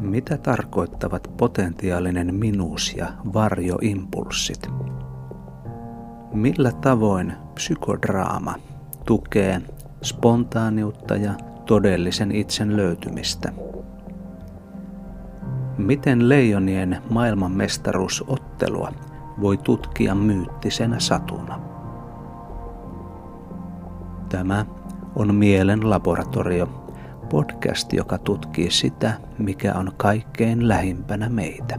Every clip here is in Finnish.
Mitä tarkoittavat potentiaalinen minuus ja varjoimpulssit? Millä tavoin psykodraama tukee spontaaniutta ja todellisen itsen löytymistä? Miten leijonien maailmanmestaruusottelua voi tutkia myyttisenä satuna? Tämä on Mielen laboratorio, podcast, joka tutkii sitä, mikä on kaikkein lähimpänä meitä.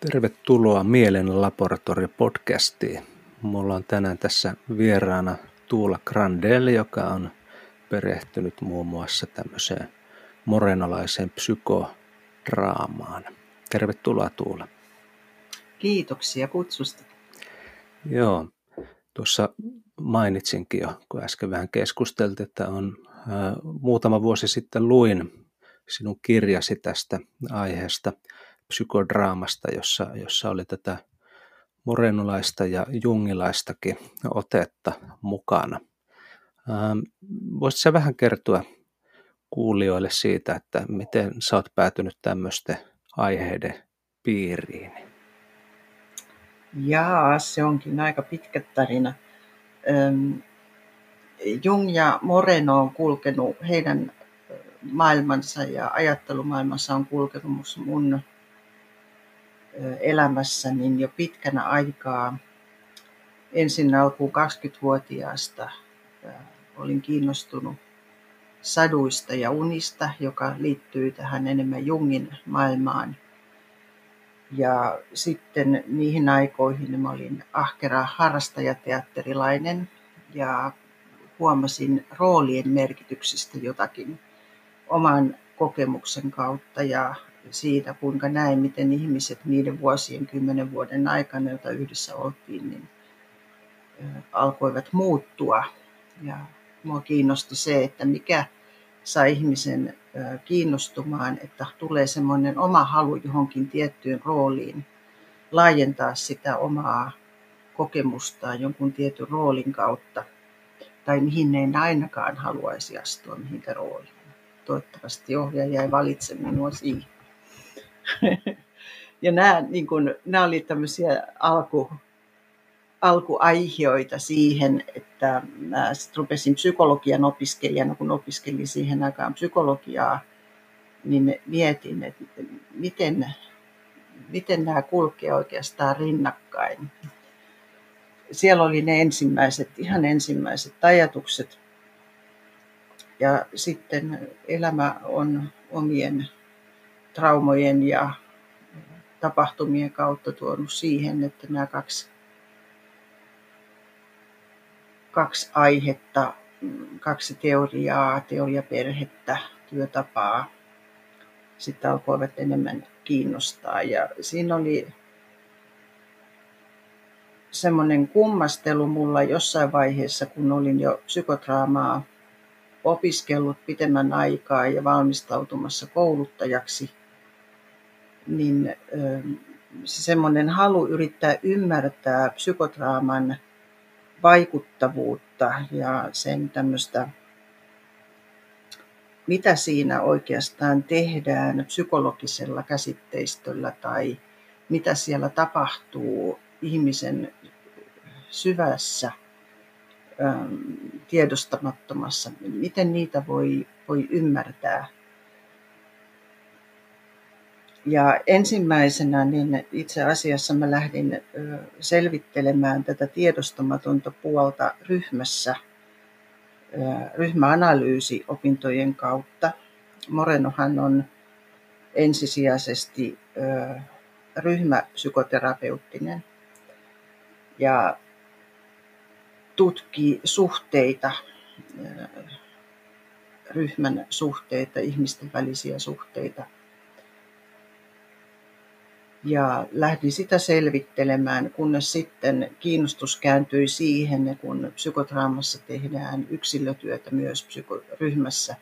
Tervetuloa Mielen laboratorio-podcastiin. Mulla on tänään tässä vieraana Tuula Grandel, joka on perehtynyt muun muassa tämmöiseen morenolaiseen psykodraamaan. Tervetuloa Tuula. Kiitoksia kutsusta. Joo, tuossa mainitsinkin jo, kun äsken vähän keskusteltiin, että on ää, muutama vuosi sitten luin sinun kirjasi tästä aiheesta, psykodraamasta, jossa, jossa oli tätä morenolaista ja jungilaistakin otetta mukana. Ähm, voisitko vähän kertoa kuulijoille siitä, että miten sä oot päätynyt tämmöisten aiheiden piiriin? Jaa, se onkin aika pitkä tarina. Jung ja Moreno on kulkenut, heidän maailmansa ja ajattelumaailmansa on kulkenut mun elämässäni jo pitkänä aikaa. Ensin alkuun 20-vuotiaasta olin kiinnostunut saduista ja unista, joka liittyy tähän enemmän Jungin maailmaan. Ja sitten niihin aikoihin mä olin ahkera harrastajateatterilainen ja huomasin roolien merkityksestä jotakin oman kokemuksen kautta ja siitä, kuinka näin, miten ihmiset niiden vuosien, kymmenen vuoden aikana, joita yhdessä oltiin, niin alkoivat muuttua. Ja mua kiinnosti se, että mikä saa ihmisen kiinnostumaan, että tulee semmoinen oma halu johonkin tiettyyn rooliin, laajentaa sitä omaa kokemustaan jonkun tietyn roolin kautta, tai mihin ei ainakaan haluaisi astua mihinkä rooliin. Toivottavasti ohjaaja ei valitse minua siihen. ja nämä, niin kuin, nämä oli tämmöisiä alku, alkuaihioita siihen, että mä rupesin psykologian opiskelijana, kun opiskelin siihen aikaan psykologiaa, niin mietin, että miten, miten nämä kulkee oikeastaan rinnakkain. Siellä oli ne ensimmäiset, ihan ensimmäiset ajatukset. Ja sitten elämä on omien traumojen ja tapahtumien kautta tuonut siihen, että nämä kaksi, kaksi aihetta, kaksi teoriaa, teoriaperhettä, työtapaa, sitten alkoivat enemmän kiinnostaa. Ja siinä oli semmoinen kummastelu mulla jossain vaiheessa, kun olin jo psykotraamaa opiskellut pitemmän aikaa ja valmistautumassa kouluttajaksi – niin se semmoinen halu yrittää ymmärtää psykotraaman vaikuttavuutta ja sen tämmöistä, mitä siinä oikeastaan tehdään psykologisella käsitteistöllä tai mitä siellä tapahtuu ihmisen syvässä tiedostamattomassa, miten niitä voi, voi ymmärtää ja ensimmäisenä niin itse asiassa mä lähdin selvittelemään tätä tiedostamatonta puolta ryhmässä ryhmäanalyysi opintojen kautta. Morenohan on ensisijaisesti ryhmäpsykoterapeuttinen ja tutkii suhteita, ryhmän suhteita, ihmisten välisiä suhteita – ja lähdin sitä selvittelemään, kunnes sitten kiinnostus kääntyi siihen, kun psykotraamassa tehdään yksilötyötä myös psykoryhmässä,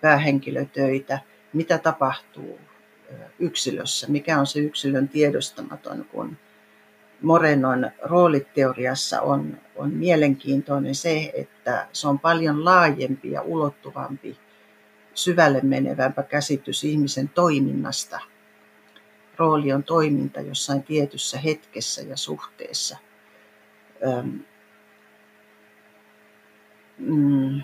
päähenkilötöitä, mitä tapahtuu yksilössä, mikä on se yksilön tiedostamaton, kun Morenon rooliteoriassa on, on mielenkiintoinen se, että se on paljon laajempi ja ulottuvampi, syvälle menevämpä käsitys ihmisen toiminnasta. Rooli on toiminta jossain tietyssä hetkessä ja suhteessa. Mm,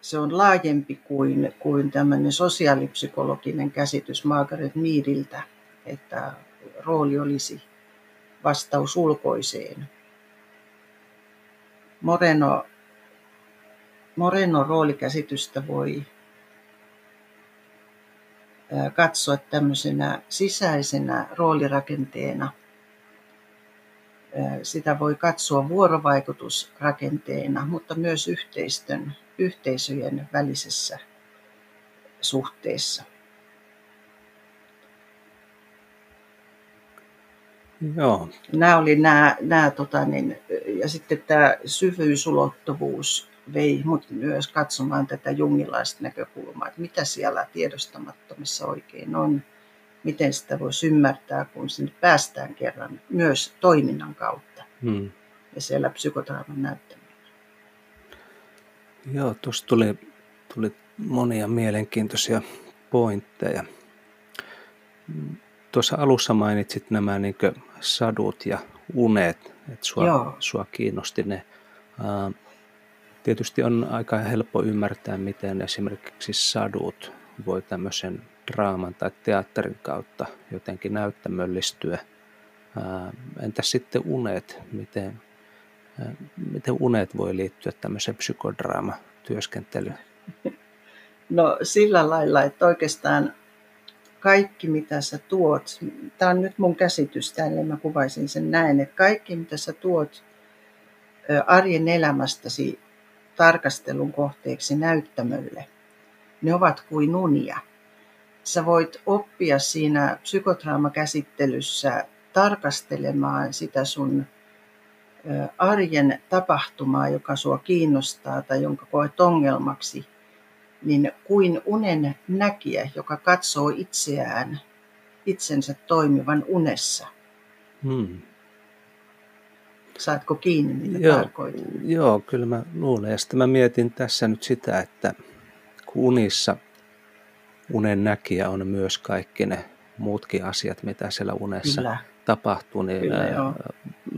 se on laajempi kuin, kuin tämmöinen sosiaalipsykologinen käsitys Margaret Meadiltä, että rooli olisi vastaus ulkoiseen. Moreno, Moreno roolikäsitystä voi katsoa tämmöisenä sisäisenä roolirakenteena. Sitä voi katsoa vuorovaikutusrakenteena, mutta myös yhteistön, yhteisöjen välisessä suhteessa. Joo. Nämä oli nämä, nämä tota niin, ja sitten tämä syvyysulottuvuus vei mut myös katsomaan tätä jungilaista näkökulmaa, että mitä siellä tiedostamattomissa oikein on, miten sitä voisi ymmärtää, kun sinne päästään kerran myös toiminnan kautta hmm. ja siellä psykotrauman näyttäminen. Joo, tuossa tuli, tuli monia mielenkiintoisia pointteja. Tuossa alussa mainitsit nämä niin sadut ja unet, että sua, sua kiinnosti ne. Tietysti on aika helppo ymmärtää, miten esimerkiksi sadut voi tämmöisen draaman tai teatterin kautta jotenkin näyttämöllistyä. Entäs sitten unet, miten, miten unet voi liittyä tämmöiseen psykodraamatyöskentelyyn? No sillä lailla, että oikeastaan kaikki mitä sä tuot, tämä on nyt mun käsitys tälle, mä kuvaisin sen näin, että kaikki mitä sä tuot arjen elämästäsi tarkastelun kohteeksi näyttämölle, ne ovat kuin unia. Sä voit oppia siinä psykotraamakäsittelyssä tarkastelemaan sitä sun arjen tapahtumaa, joka sua kiinnostaa tai jonka koet ongelmaksi – niin kuin unen näkijä, joka katsoo itseään, itsensä toimivan unessa. Hmm. Saatko kiinni, mitä joo, tarkoitan? Joo, kyllä mä luulen. Ja sitten mä mietin tässä nyt sitä, että kun unissa unen näkijä on myös kaikki ne muutkin asiat, mitä siellä unessa kyllä. tapahtuu, niin kyllä,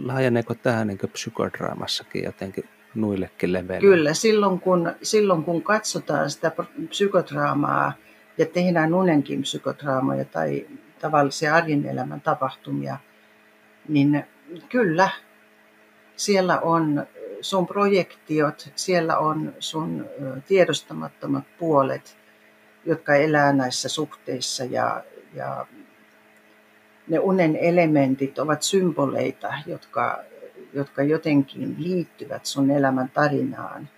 laajeneeko tähän niin psykodraamassakin jotenkin nuillekin leveille. Kyllä, silloin kun, silloin kun katsotaan sitä psykodraamaa ja tehdään unenkin psykodraamoja tai tavallisia arjen elämän tapahtumia, niin kyllä, siellä on sun projektiot, siellä on sun tiedostamattomat puolet, jotka elää näissä suhteissa ja, ja ne unen elementit ovat symboleita, jotka jotka jotenkin liittyvät sun elämän tarinaan,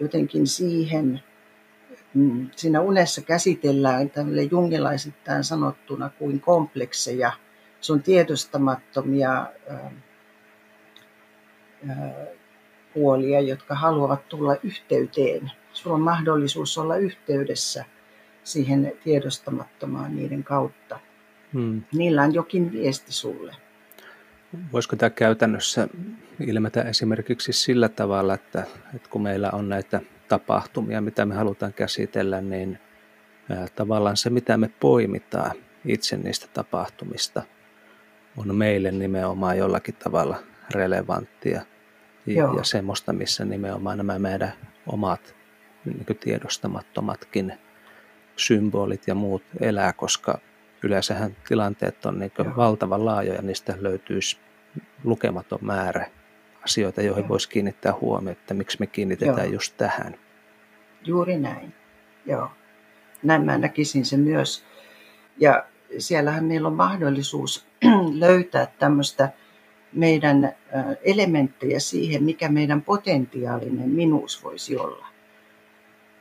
jotenkin siihen, mm, siinä unessa käsitellään tämmöille jungilaisittain sanottuna kuin komplekseja, sun tiedostamattomia puolia, jotka haluavat tulla yhteyteen. Sulla on mahdollisuus olla yhteydessä siihen tiedostamattomaan niiden kautta. Hmm. Niillä on jokin viesti sulle. Voisiko tämä käytännössä ilmetä esimerkiksi sillä tavalla, että, että kun meillä on näitä tapahtumia, mitä me halutaan käsitellä, niin tavallaan se, mitä me poimitaan itse niistä tapahtumista, on meille nimenomaan jollakin tavalla relevanttia ja, ja semmoista, missä nimenomaan nämä meidän omat niin tiedostamattomatkin symbolit ja muut elää, koska yleensähän tilanteet on niin valtavan laajoja, niistä löytyisi lukematon määrä asioita, joihin voisi kiinnittää huomiota, että miksi me kiinnitetään Joo. just tähän. Juuri näin, Joo. Näin mä näkisin se myös. Ja siellähän meillä on mahdollisuus löytää tämmöistä meidän elementtejä siihen, mikä meidän potentiaalinen minuus voisi olla.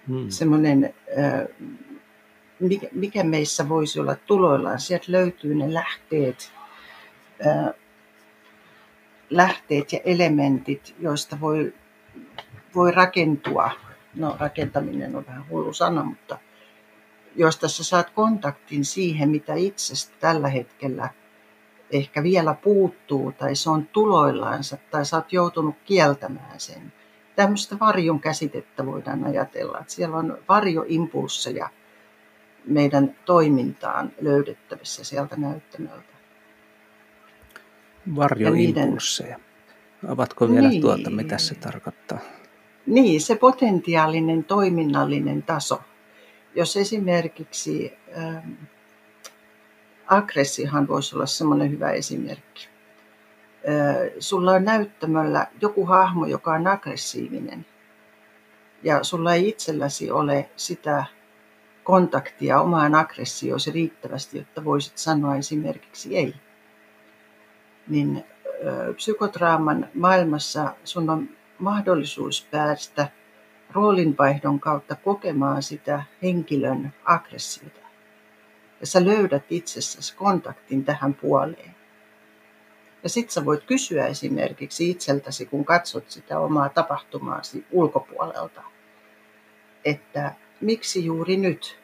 Hmm. Semmoinen, mikä, meissä voisi olla tuloillaan. Sieltä löytyy ne lähteet, lähteet ja elementit, joista voi, voi rakentua. No rakentaminen on vähän hullu sana, mutta josta sä saat kontaktin siihen, mitä itsestä tällä hetkellä ehkä vielä puuttuu tai se on tuloillansa tai sä oot joutunut kieltämään sen. Tämmöistä varjon käsitettä voidaan ajatella, että siellä on varjoimpulsseja meidän toimintaan löydettävissä sieltä näyttämöltä. Varjoimpulsseja. Ovatko vielä niin. tuota, mitä se tarkoittaa? Niin, se potentiaalinen toiminnallinen taso. Jos esimerkiksi ähm, aggressihan voisi olla semmoinen hyvä esimerkki. Sulla on näyttämöllä joku hahmo, joka on aggressiivinen. Ja sulla ei itselläsi ole sitä kontaktia omaan aggressioosi riittävästi, jotta voisit sanoa esimerkiksi ei. Niin psykotraaman maailmassa sun on mahdollisuus päästä roolinvaihdon kautta kokemaan sitä henkilön aggressiota. Ja sä löydät itsessäsi kontaktin tähän puoleen. Ja sit sä voit kysyä esimerkiksi itseltäsi, kun katsot sitä omaa tapahtumaasi ulkopuolelta, että miksi juuri nyt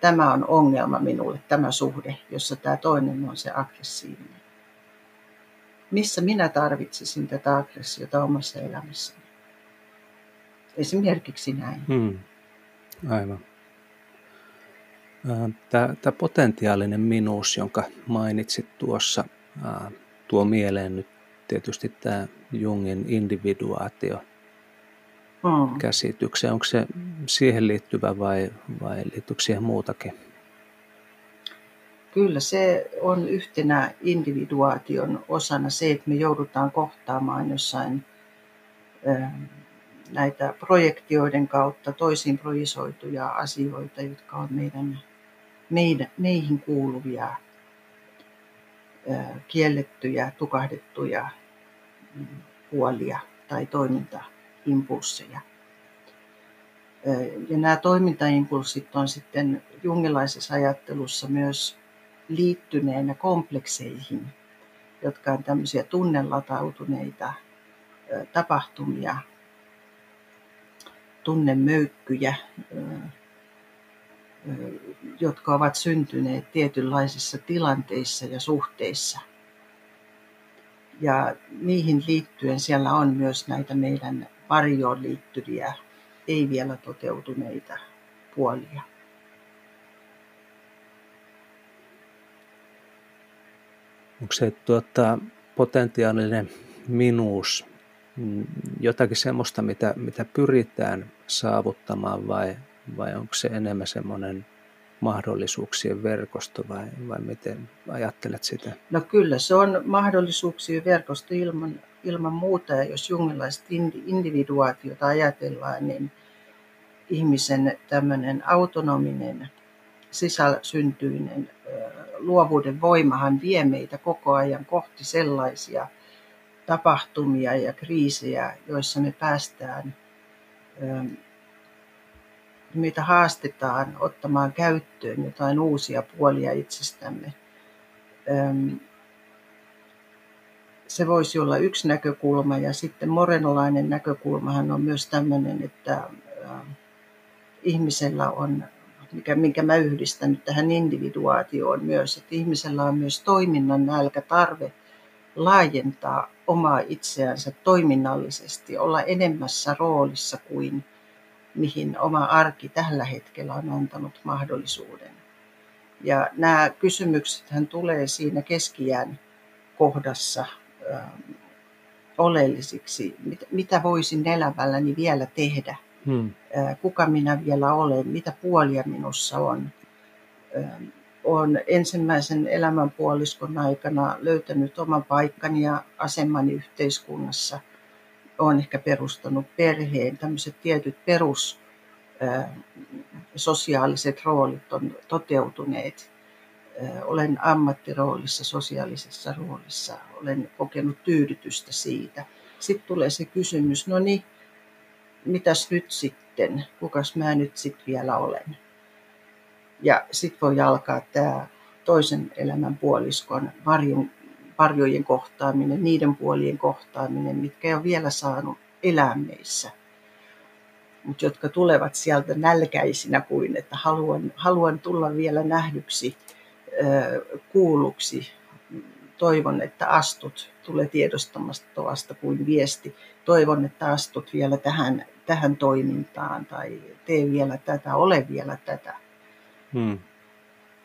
tämä on ongelma minulle, tämä suhde, jossa tämä toinen on se aggressiivinen missä minä tarvitsisin tätä aggressiota omassa elämässäni. Esimerkiksi näin. Hmm. Aivan. Tämä, potentiaalinen minuus, jonka mainitsit tuossa, tuo mieleen nyt tietysti tämä Jungin individuaatio käsitykseen. Onko se siihen liittyvä vai, vai liittyykö siihen muutakin? Kyllä se on yhtenä individuaation osana se, että me joudutaan kohtaamaan jossain näitä projektioiden kautta toisiin projisoituja asioita, jotka on meidän, meidän, kuuluvia, kiellettyjä, tukahdettuja mm, puolia tai toimintaimpulsseja. Ja nämä toimintaimpulssit on sitten jungilaisessa ajattelussa myös liittyneenä komplekseihin, jotka on tämmöisiä tunnelatautuneita tapahtumia, tunnemöykkyjä, jotka ovat syntyneet tietynlaisissa tilanteissa ja suhteissa. Ja niihin liittyen siellä on myös näitä meidän varjoon liittyviä, ei vielä toteutuneita puolia. onko se tuota, potentiaalinen minuus jotakin semmoista, mitä, mitä pyritään saavuttamaan vai, vai onko se enemmän semmoinen mahdollisuuksien verkosto vai, vai miten ajattelet sitä? No kyllä, se on mahdollisuuksien verkosto ilman, ilman muuta ja jos jungilaista individuaatiota ajatellaan, niin ihmisen tämmöinen autonominen sisäsyntyinen luovuuden voimahan vie meitä koko ajan kohti sellaisia tapahtumia ja kriisejä, joissa me päästään, meitä haastetaan ottamaan käyttöön jotain uusia puolia itsestämme. Se voisi olla yksi näkökulma ja sitten morenolainen näkökulmahan on myös tämmöinen, että ihmisellä on mikä, minkä mä yhdistän nyt tähän individuaatioon myös, että ihmisellä on myös toiminnan nälkä, tarve laajentaa omaa itseänsä toiminnallisesti, olla enemmässä roolissa kuin mihin oma arki tällä hetkellä on antanut mahdollisuuden. Ja nämä kysymykset hän tulee siinä keskiään kohdassa oleellisiksi. Mit, mitä voisin elämälläni vielä tehdä – Hmm. Kuka minä vielä olen, mitä puolia minussa on. Olen ensimmäisen elämänpuoliskon aikana löytänyt oman paikkani ja asemani yhteiskunnassa. Olen ehkä perustanut perheen. Tämmöiset tietyt perus sosiaaliset roolit on toteutuneet. Olen ammattiroolissa, sosiaalisessa roolissa. Olen kokenut tyydytystä siitä. Sitten tulee se kysymys, no niin, mitäs nyt sitten, kukas mä nyt sitten vielä olen. Ja sitten voi alkaa tämä toisen elämän puoliskon varjon, varjojen kohtaaminen, niiden puolien kohtaaminen, mitkä ei ole vielä saanut elää meissä. mutta jotka tulevat sieltä nälkäisinä kuin, että haluan, haluan tulla vielä nähdyksi, kuulluksi. Toivon, että astut, tulee tiedostamasta kuin viesti. Toivon, että astut vielä tähän, tähän toimintaan tai tee vielä tätä, ole vielä tätä. Hmm.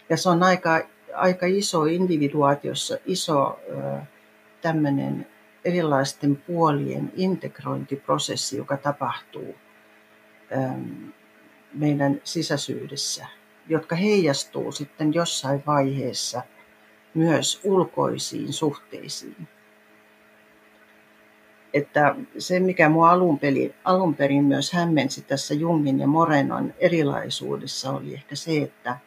Ja se on aika, aika iso individuaatiossa, iso tämmöinen erilaisten puolien integrointiprosessi, joka tapahtuu meidän sisäisyydessä, jotka heijastuu sitten jossain vaiheessa myös ulkoisiin suhteisiin. Että se, mikä minua alun alun perin myös hämmensi tässä Jungin ja Morenon erilaisuudessa, oli ehkä se, että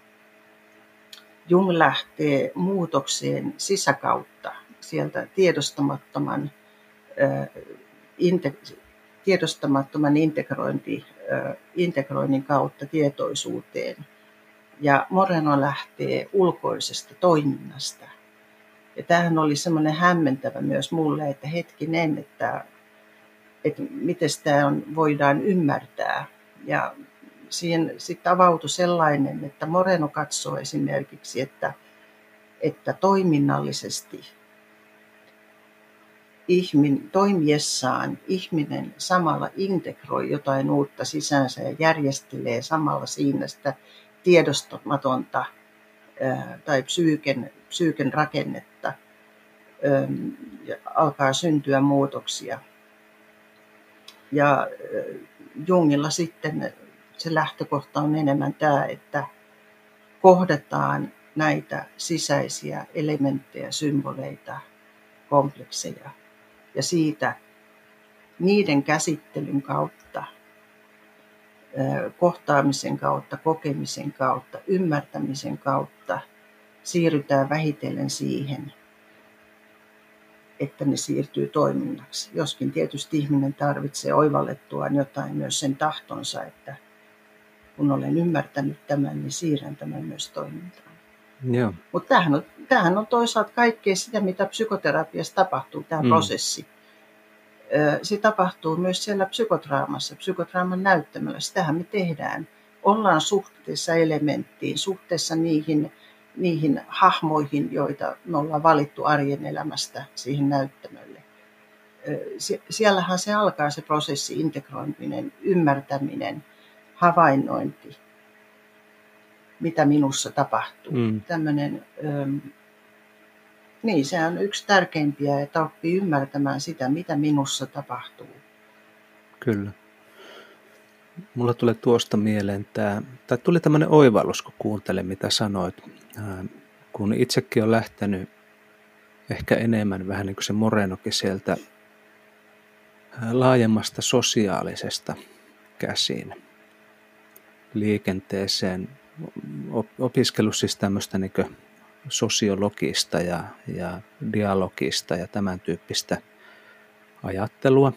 Jung lähtee muutokseen sisäkautta, sieltä tiedostamattoman, tiedostamattoman integrointi, integroinnin kautta tietoisuuteen. Ja Moreno lähtee ulkoisesta toiminnasta. Ja tämähän oli semmoinen hämmentävä myös mulle, että hetkinen, että, että miten tämä on, voidaan ymmärtää. Ja siihen sitten avautui sellainen, että Moreno katsoo esimerkiksi, että, että toiminnallisesti ihmin, toimiessaan ihminen samalla integroi jotain uutta sisäänsä ja järjestelee samalla siinä sitä tiedostamatonta tai psyyken, psyyken rakennetta ja alkaa syntyä muutoksia. Ja Jungilla sitten se lähtökohta on enemmän tämä, että kohdataan näitä sisäisiä elementtejä, symboleita, komplekseja ja siitä niiden käsittelyn kautta, kohtaamisen kautta, kokemisen kautta, ymmärtämisen kautta siirrytään vähitellen siihen, että ne siirtyy toiminnaksi. Joskin tietysti ihminen tarvitsee oivallettuaan jotain myös sen tahtonsa, että kun olen ymmärtänyt tämän, niin siirrän tämän myös toimintaan. Mutta tämähän on, tämähän on toisaalta kaikkea sitä, mitä psykoterapiassa tapahtuu, tämä mm. prosessi. Se tapahtuu myös siellä psykotraamassa, psykotraaman näyttämällä. Sitähän me tehdään. Ollaan suhteessa elementtiin, suhteessa niihin, niihin hahmoihin, joita me ollaan valittu arjen elämästä siihen näyttämölle. Siellähän se alkaa se prosessi, integroiminen, ymmärtäminen, havainnointi mitä minussa tapahtuu. Mm. Tämmöinen, ähm, niin se on yksi tärkeimpiä, että oppii ymmärtämään sitä, mitä minussa tapahtuu. Kyllä. Mulla tulee tuosta mieleen tämä, tai tuli tämmöinen oivallus, kun kuuntelen mitä sanoit. Äh, kun itsekin on lähtenyt ehkä enemmän vähän niin kuin se Morenokin sieltä laajemmasta sosiaalisesta käsiin liikenteeseen opiskellut siis tämmöistä niin sosiologista ja, ja dialogista ja tämän tyyppistä ajattelua.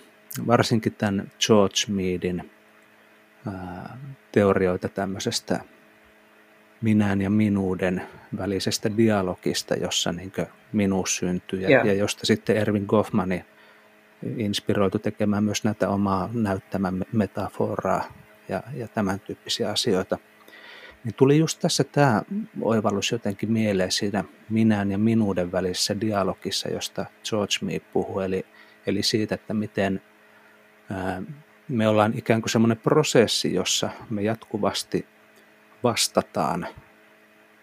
Varsinkin tämän George Meadin ää, teorioita tämmöisestä minän ja minuuden välisestä dialogista, jossa niin minuus syntyy ja, yeah. ja josta sitten Ervin Goffmani inspiroitu tekemään myös näitä omaa näyttämän metaforaa ja, ja tämän tyyppisiä asioita – niin tuli just tässä tämä oivallus jotenkin mieleen siinä minän ja minuuden välisessä dialogissa, josta George Mead puhui, eli, eli siitä, että miten me ollaan ikään kuin semmoinen prosessi, jossa me jatkuvasti vastataan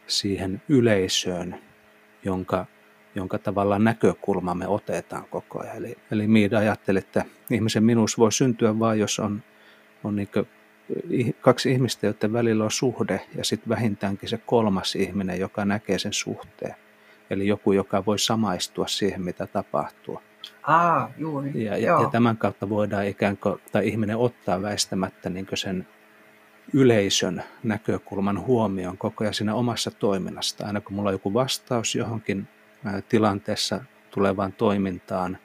siihen yleisöön, jonka, jonka tavallaan näkökulma me otetaan koko ajan. Eli, eli Mead ajatteli, että ihmisen minuus voi syntyä vain, jos on, on niin kaksi ihmistä, joiden välillä on suhde ja sitten vähintäänkin se kolmas ihminen, joka näkee sen suhteen. Eli joku, joka voi samaistua siihen, mitä tapahtuu. Aa, juuri. Ja, ja, ja tämän kautta voidaan ikään kuin, tai ihminen ottaa väistämättä niin sen yleisön näkökulman huomioon koko ajan siinä omassa toiminnassa. Aina kun mulla on joku vastaus johonkin tilanteessa tulevaan toimintaan,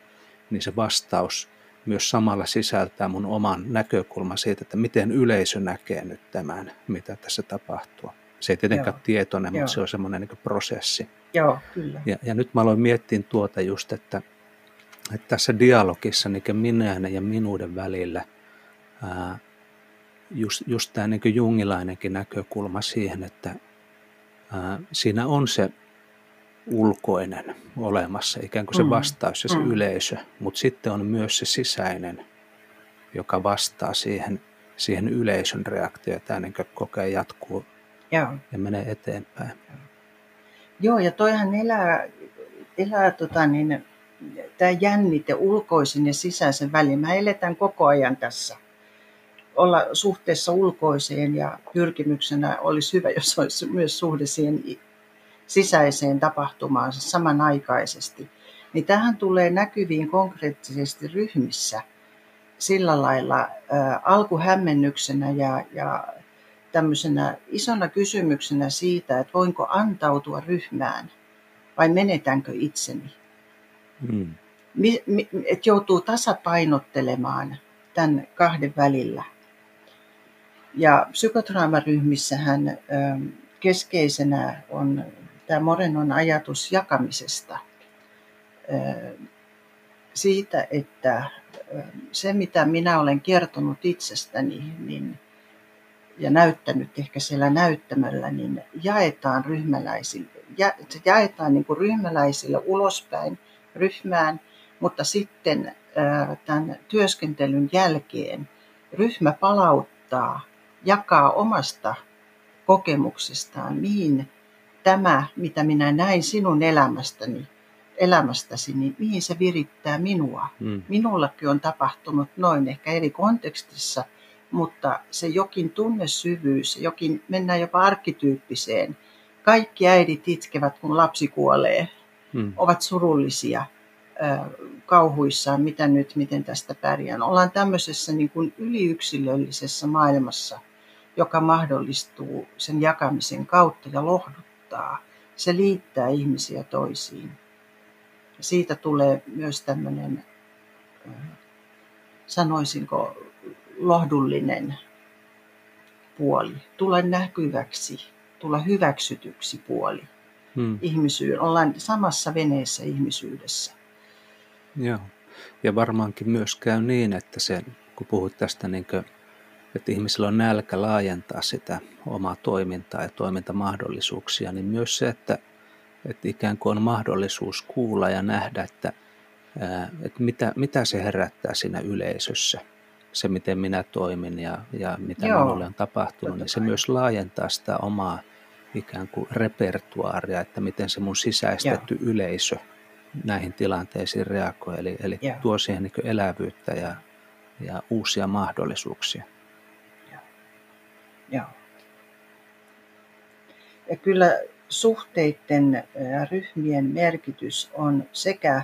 niin se vastaus myös samalla sisältää mun oman näkökulman siitä, että miten yleisö näkee nyt tämän, mitä tässä tapahtuu. Se ei tietenkään Joo. tietoinen, Joo. mutta se on semmoinen niin prosessi. Joo, kyllä. Ja, ja nyt mä aloin miettiä tuota just, että, että tässä dialogissa niin minä ja minuuden välillä ää, just, just tämä niin jungilainenkin näkökulma siihen, että ää, siinä on se ulkoinen olemassa, ikään kuin se mm. vastaus ja se mm. yleisö, mutta sitten on myös se sisäinen, joka vastaa siihen, siihen yleisön reaktioon, tämä niin kokee jatkuu Joo. ja menee eteenpäin. Joo, ja toihan elää, elää tota niin, tämä jännite ulkoisen ja sisäisen väliin. Mä eletään koko ajan tässä olla suhteessa ulkoiseen ja pyrkimyksenä olisi hyvä, jos olisi myös suhde siihen sisäiseen tapahtumaan samanaikaisesti. Niin tähän tulee näkyviin konkreettisesti ryhmissä sillä lailla ä, alkuhämmennyksenä ja, ja tämmöisenä isona kysymyksenä siitä, että voinko antautua ryhmään vai menetänkö itseni. Mi, mi, että joutuu tasapainottelemaan tämän kahden välillä. Ja psykotraamaryhmissähän keskeisenä on tämä Morenon ajatus jakamisesta. Siitä, että se mitä minä olen kertonut itsestäni niin, ja näyttänyt ehkä siellä näyttämöllä, niin jaetaan ryhmäläisille. Ja, se jaetaan niin kuin ryhmäläisille ulospäin ryhmään, mutta sitten tämän työskentelyn jälkeen ryhmä palauttaa jakaa omasta kokemuksestaan, mihin tämä, mitä minä näin sinun elämästäni, elämästäsi, niin mihin se virittää minua. Mm. Minullakin on tapahtunut noin ehkä eri kontekstissa, mutta se jokin tunnesyvyys, jokin, mennään jopa arkkityyppiseen. Kaikki äidit itkevät, kun lapsi kuolee, mm. ovat surullisia kauhuissaan, mitä nyt, miten tästä pärjään. Ollaan tämmöisessä niin kuin yliyksilöllisessä maailmassa – joka mahdollistuu sen jakamisen kautta ja lohduttaa. Se liittää ihmisiä toisiin. Siitä tulee myös tämmöinen, sanoisinko, lohdullinen puoli. Tulla näkyväksi, tulla hyväksytyksi puoli hmm. ihmisyydessä. Ollaan samassa veneessä ihmisyydessä. Joo. Ja varmaankin myös käy niin, että se, kun puhut tästä niin että ihmisillä on nälkä laajentaa sitä omaa toimintaa ja toimintamahdollisuuksia, niin myös se, että, että ikään kuin on mahdollisuus kuulla ja nähdä, että, että mitä, mitä se herättää siinä yleisössä, se miten minä toimin ja, ja mitä Joo, minulle on tapahtunut, niin se myös laajentaa sitä omaa ikään kuin repertuaaria, että miten se mun sisäistetty Joo. yleisö näihin tilanteisiin reagoi, eli, eli tuo siihen niin elävyyttä ja, ja uusia mahdollisuuksia. Joo. Ja kyllä suhteiden ryhmien merkitys on sekä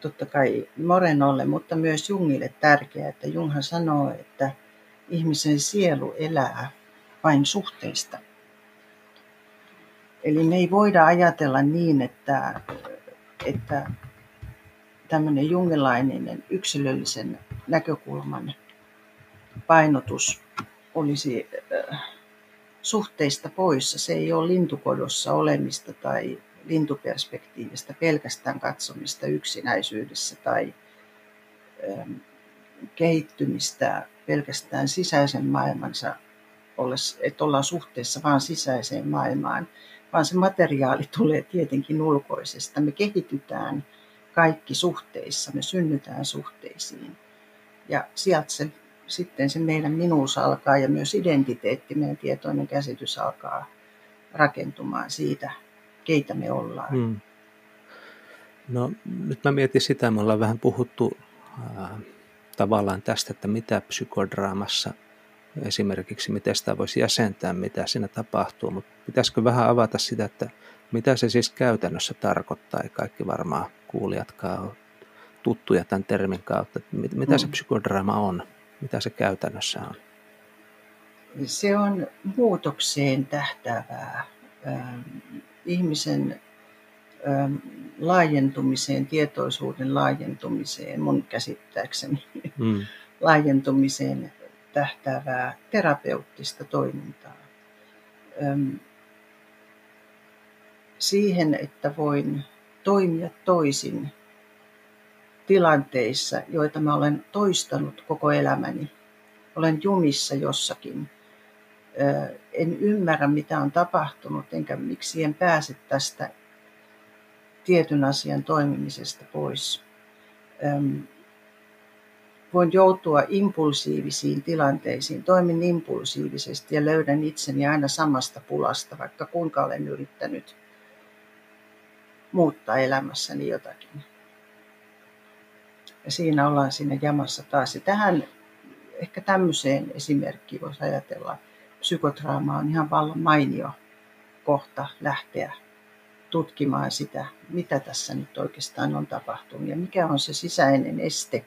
totta kai Morenolle, mutta myös Jungille tärkeää, että Junghan sanoo, että ihmisen sielu elää vain suhteista. Eli me ei voida ajatella niin, että, että tämmöinen jungilainen yksilöllisen näkökulman painotus olisi äh, suhteista poissa. Se ei ole lintukodossa olemista tai lintuperspektiivistä pelkästään katsomista yksinäisyydessä tai ähm, kehittymistä pelkästään sisäisen maailmansa että ollaan suhteessa vain sisäiseen maailmaan, vaan se materiaali tulee tietenkin ulkoisesta. Me kehitytään kaikki suhteissa, me synnytään suhteisiin. Ja sieltä se sitten se meidän minuus alkaa ja myös identiteetti, meidän tietoinen käsitys alkaa rakentumaan siitä, keitä me ollaan. Hmm. No nyt mä mietin sitä, me ollaan vähän puhuttu äh, tavallaan tästä, että mitä psykodraamassa esimerkiksi, miten sitä voisi jäsentää, mitä siinä tapahtuu, mutta pitäisikö vähän avata sitä, että mitä se siis käytännössä tarkoittaa, ja kaikki varmaan kuulijatkaan on tuttuja tämän termin kautta, että mitä hmm. se psykodraama on? Mitä se käytännössä on? Se on muutokseen tähtävää ähm, ihmisen ähm, laajentumiseen, tietoisuuden laajentumiseen, mun käsittääkseni mm. laajentumiseen tähtäävää terapeuttista toimintaa. Ähm, siihen, että voin toimia toisin tilanteissa, joita mä olen toistanut koko elämäni. olen jumissa jossakin. En ymmärrä, mitä on tapahtunut, enkä miksi en pääse tästä tietyn asian toimimisesta pois. Voin joutua impulsiivisiin tilanteisiin, toimin impulsiivisesti ja löydän itseni aina samasta pulasta, vaikka kuinka olen yrittänyt muuttaa elämässäni jotakin. Ja siinä ollaan siinä jamassa taas. Ja tähän ehkä tämmöiseen esimerkkiin voisi ajatella, psykotrauma on ihan vallan mainio kohta lähteä tutkimaan sitä, mitä tässä nyt oikeastaan on tapahtunut ja mikä on se sisäinen este,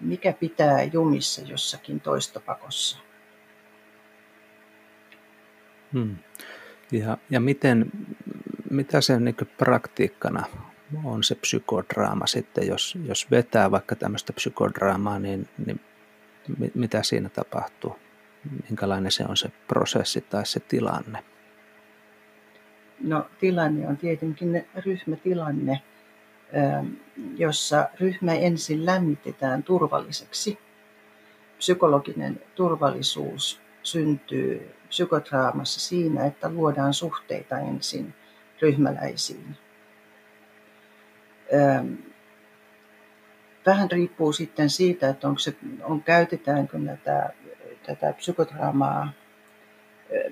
mikä pitää jumissa jossakin toistopakossa. Hmm. Ja, ja miten, mitä se niin praktiikkana on se psykodraama sitten, jos, jos vetää vaikka tämmöistä psykodraamaa, niin, niin mitä siinä tapahtuu? Minkälainen se on se prosessi tai se tilanne? No tilanne on tietenkin ryhmätilanne, ähm, jossa ryhmä ensin lämmitetään turvalliseksi. Psykologinen turvallisuus syntyy psykotraamassa siinä, että luodaan suhteita ensin ryhmäläisiin. Ähm, vähän riippuu sitten siitä, että onko se, on, käytetäänkö näitä, tätä psykotraumaa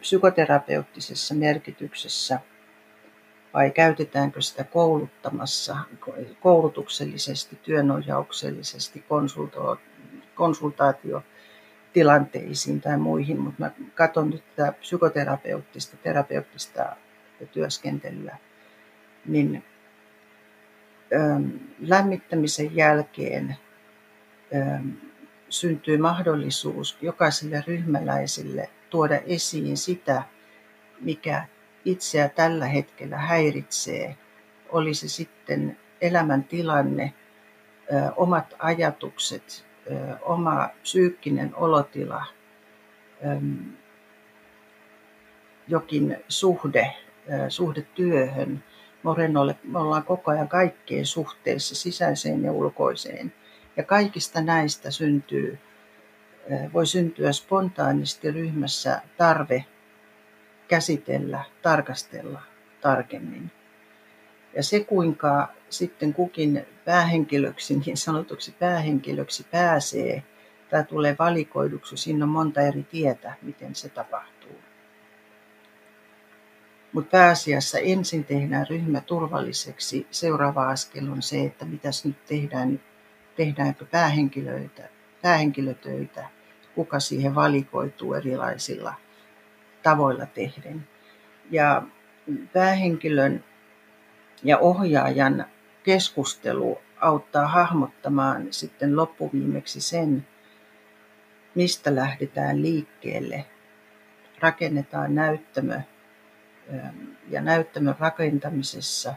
psykoterapeuttisessa merkityksessä vai käytetäänkö sitä kouluttamassa, koulutuksellisesti, työnohjauksellisesti, konsultaatiotilanteisiin tai muihin, mutta mä katson nyt tätä psykoterapeuttista, terapeuttista työskentelyä, niin lämmittämisen jälkeen syntyy mahdollisuus jokaiselle ryhmäläiselle tuoda esiin sitä, mikä itseä tällä hetkellä häiritsee, oli se sitten elämäntilanne, omat ajatukset, oma psyykkinen olotila, jokin suhde, suhde työhön, Morenolle me ollaan koko ajan kaikkeen suhteessa, sisäiseen ja ulkoiseen. Ja kaikista näistä syntyy, voi syntyä spontaanisti ryhmässä tarve käsitellä, tarkastella tarkemmin. Ja se, kuinka sitten kukin päähenkilöksi, niin sanotuksi päähenkilöksi pääsee tai tulee valikoiduksi, siinä on monta eri tietä, miten se tapahtuu. Mutta pääasiassa ensin tehdään ryhmä turvalliseksi. Seuraava askel on se, että mitäs nyt tehdään. Tehdäänkö päähenkilöitä, päähenkilötöitä, kuka siihen valikoituu erilaisilla tavoilla tehden. Ja päähenkilön ja ohjaajan keskustelu auttaa hahmottamaan sitten loppuviimeksi sen, mistä lähdetään liikkeelle. Rakennetaan näyttämö ja näyttämön rakentamisessa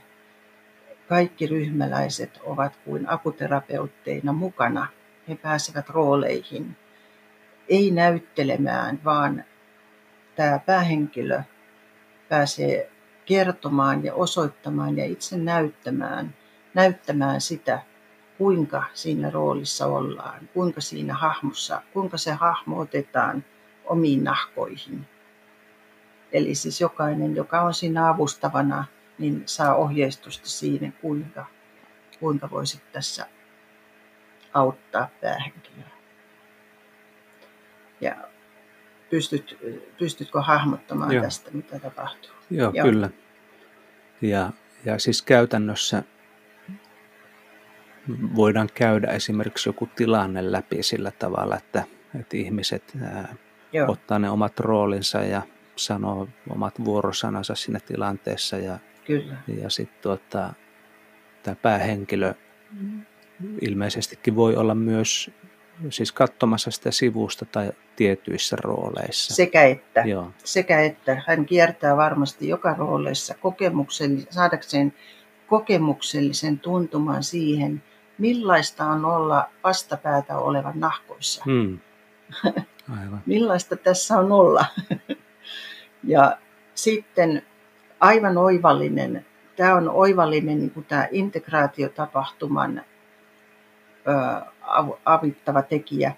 kaikki ryhmäläiset ovat kuin akuterapeutteina mukana. He pääsevät rooleihin, ei näyttelemään, vaan tämä päähenkilö pääsee kertomaan ja osoittamaan ja itse näyttämään, näyttämään sitä, kuinka siinä roolissa ollaan, kuinka siinä hahmossa, kuinka se hahmo otetaan omiin nahkoihin. Eli siis jokainen, joka on siinä avustavana, niin saa ohjeistusta siinä, kuinka, kuinka voisit tässä auttaa päähenkilöä. Ja pystyt, pystytkö hahmottamaan Joo. tästä, mitä tapahtuu? Joo, Joo. kyllä. Ja, ja siis käytännössä voidaan käydä esimerkiksi joku tilanne läpi sillä tavalla, että, että ihmiset ää, ottaa ne omat roolinsa ja sanoo omat vuorosanansa siinä tilanteessa ja, Kyllä. ja sitten tuota, tämä päähenkilö ilmeisestikin voi olla myös siis katsomassa sitä sivusta tai tietyissä rooleissa. Sekä että. Joo. Sekä että. Hän kiertää varmasti joka rooleissa kokemuksen, saadakseen kokemuksellisen tuntuman siihen, millaista on olla vastapäätä olevan nahkoissa. Hmm. Aivan. millaista tässä on olla. Ja sitten aivan oivallinen, tämä on oivallinen niin kuin tämä integraatiotapahtuman avittava tekijä,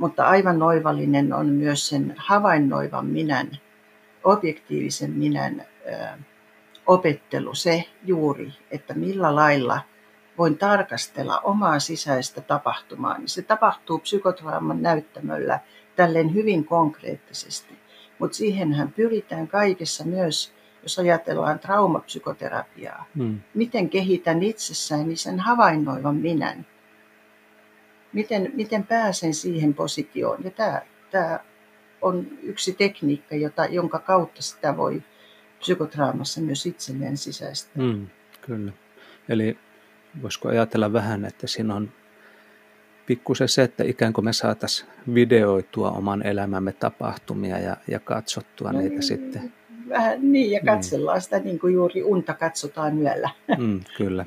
Mutta aivan oivallinen on myös sen havainnoivan minän, objektiivisen minän opettelu, se juuri, että millä lailla voin tarkastella omaa sisäistä tapahtumaa. Niin se tapahtuu psykotrauman näyttämöllä tälleen hyvin konkreettisesti. Mutta siihenhän pyritään kaikessa myös, jos ajatellaan traumapsykoterapiaa. Hmm. Miten kehitän itsessäni sen havainnoivan minän? Miten, miten pääsen siihen positioon? Ja tämä, tämä on yksi tekniikka, jota, jonka kautta sitä voi psykotraumassa myös itselleen sisäistä. Hmm, kyllä. Eli voisiko ajatella vähän, että siinä on pikkusen se, että ikään kuin me saataisiin videoitua oman elämämme tapahtumia ja, ja katsottua no, niitä niin, sitten. Vähän niin, ja niin. katsellaan niin. sitä niin kuin juuri unta katsotaan yöllä. Mm, kyllä.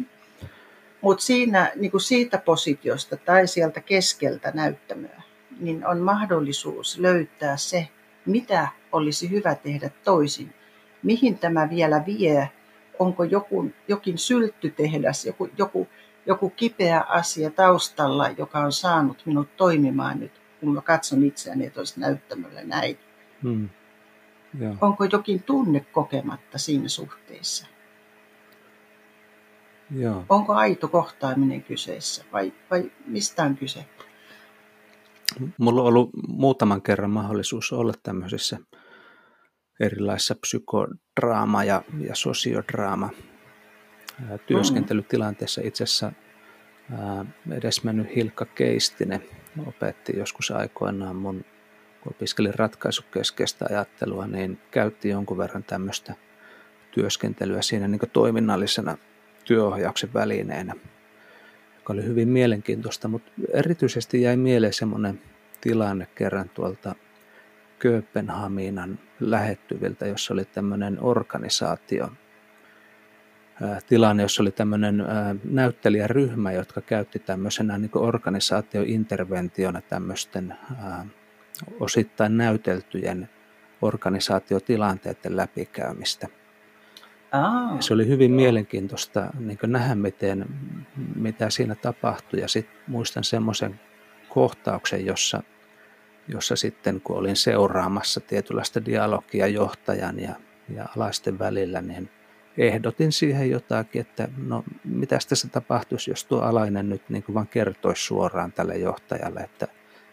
Mutta siinä niin kuin siitä positiosta tai sieltä keskeltä näyttämöä, niin on mahdollisuus löytää se, mitä olisi hyvä tehdä toisin. Mihin tämä vielä vie? Onko joku, jokin sylttytehdas, joku, joku joku kipeä asia taustalla, joka on saanut minut toimimaan nyt, kun mä katson itseäni tuossa näyttämöllä näin. Hmm. Ja. Onko jokin tunne kokematta siinä suhteessa? Ja. Onko aito kohtaaminen kyseessä vai, vai mistä on kyse? Mulla on ollut muutaman kerran mahdollisuus olla tämmöisissä erilaisissa psykodraama- ja, ja sosiodraama työskentelytilanteessa itse asiassa edesmennyt Hilkka Keistinen opetti joskus aikoinaan mun, kun opiskelin ratkaisukeskeistä ajattelua, niin käytti jonkun verran tämmöistä työskentelyä siinä niin toiminnallisena työohjauksen välineenä, joka oli hyvin mielenkiintoista, mutta erityisesti jäi mieleen semmoinen tilanne kerran tuolta Kööpenhaminan lähettyviltä, jossa oli tämmöinen organisaatio, tilanne, jossa oli tämmöinen näyttelijäryhmä, jotka käytti tämmöisenä niin organisaatiointerventiona tämmöisten osittain näyteltyjen organisaatiotilanteiden läpikäymistä. Aa, se oli hyvin mielenkiintoista niin nähdä, miten, mitä siinä tapahtui. Ja sitten muistan semmoisen kohtauksen, jossa, jossa sitten kun olin seuraamassa tietynlaista dialogia johtajan ja, ja alaisten välillä, niin – ehdotin siihen jotakin, että no mitä tässä tapahtuisi, jos tuo alainen nyt niin kuin vaan kertoisi suoraan tälle johtajalle, että,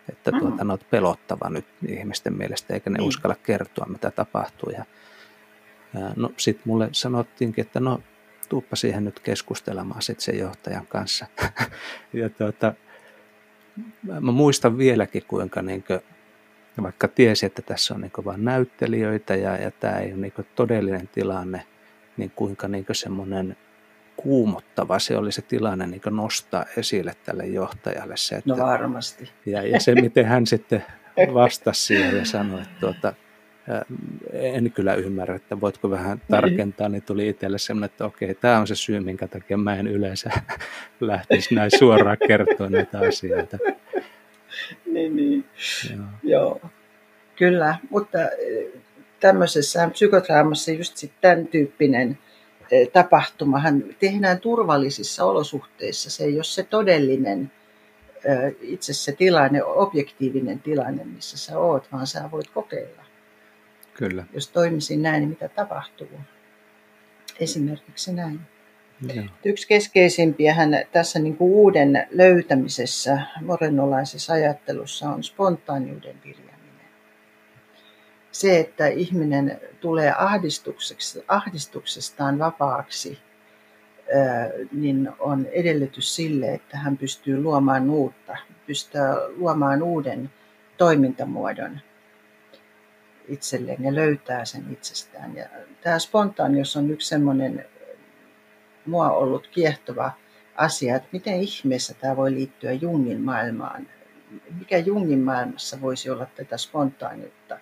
että tuota, mm-hmm. no, pelottava nyt ihmisten mielestä, eikä ne niin. uskalla kertoa, mitä tapahtuu. Ja, ja no sitten mulle sanottiinkin, että no tuuppa siihen nyt keskustelemaan sitten sen johtajan kanssa. ja tuota, mä muistan vieläkin, kuinka niin kuin, vaikka tiesi, että tässä on niin vain näyttelijöitä ja, ja tämä ei ole niin todellinen tilanne, niin kuinka niin semmoinen kuumottava se oli se tilanne niin nostaa esille tälle johtajalle. Se, että, no varmasti. Ja, ja se, miten hän sitten vastasi siihen ja sanoi, että tuota, en kyllä ymmärrä, että voitko vähän niin. tarkentaa, niin tuli itselle semmoinen, että okei, tämä on se syy, minkä takia mä en yleensä lähtisi näin suoraan kertoa näitä asioita. Niin, niin. Joo. Joo. Kyllä, mutta tämmöisessä psykotraumassa just sit tämän tyyppinen e, tapahtumahan tehdään turvallisissa olosuhteissa. Se ei ole se todellinen e, itse se tilanne, objektiivinen tilanne, missä sä oot, vaan sä voit kokeilla. Kyllä. Jos toimisin näin, niin mitä tapahtuu? Esimerkiksi näin. Ja. Yksi keskeisimpiä tässä niin kuin uuden löytämisessä, morenolaisessa ajattelussa on spontaaniuden virja se, että ihminen tulee ahdistuksestaan vapaaksi, niin on edellytys sille, että hän pystyy luomaan uutta, pystyy luomaan uuden toimintamuodon itselleen ja löytää sen itsestään. Ja tämä spontaanius on yksi semmoinen mua ollut kiehtova asia, että miten ihmeessä tämä voi liittyä Jungin maailmaan. Mikä Jungin maailmassa voisi olla tätä spontaaniutta?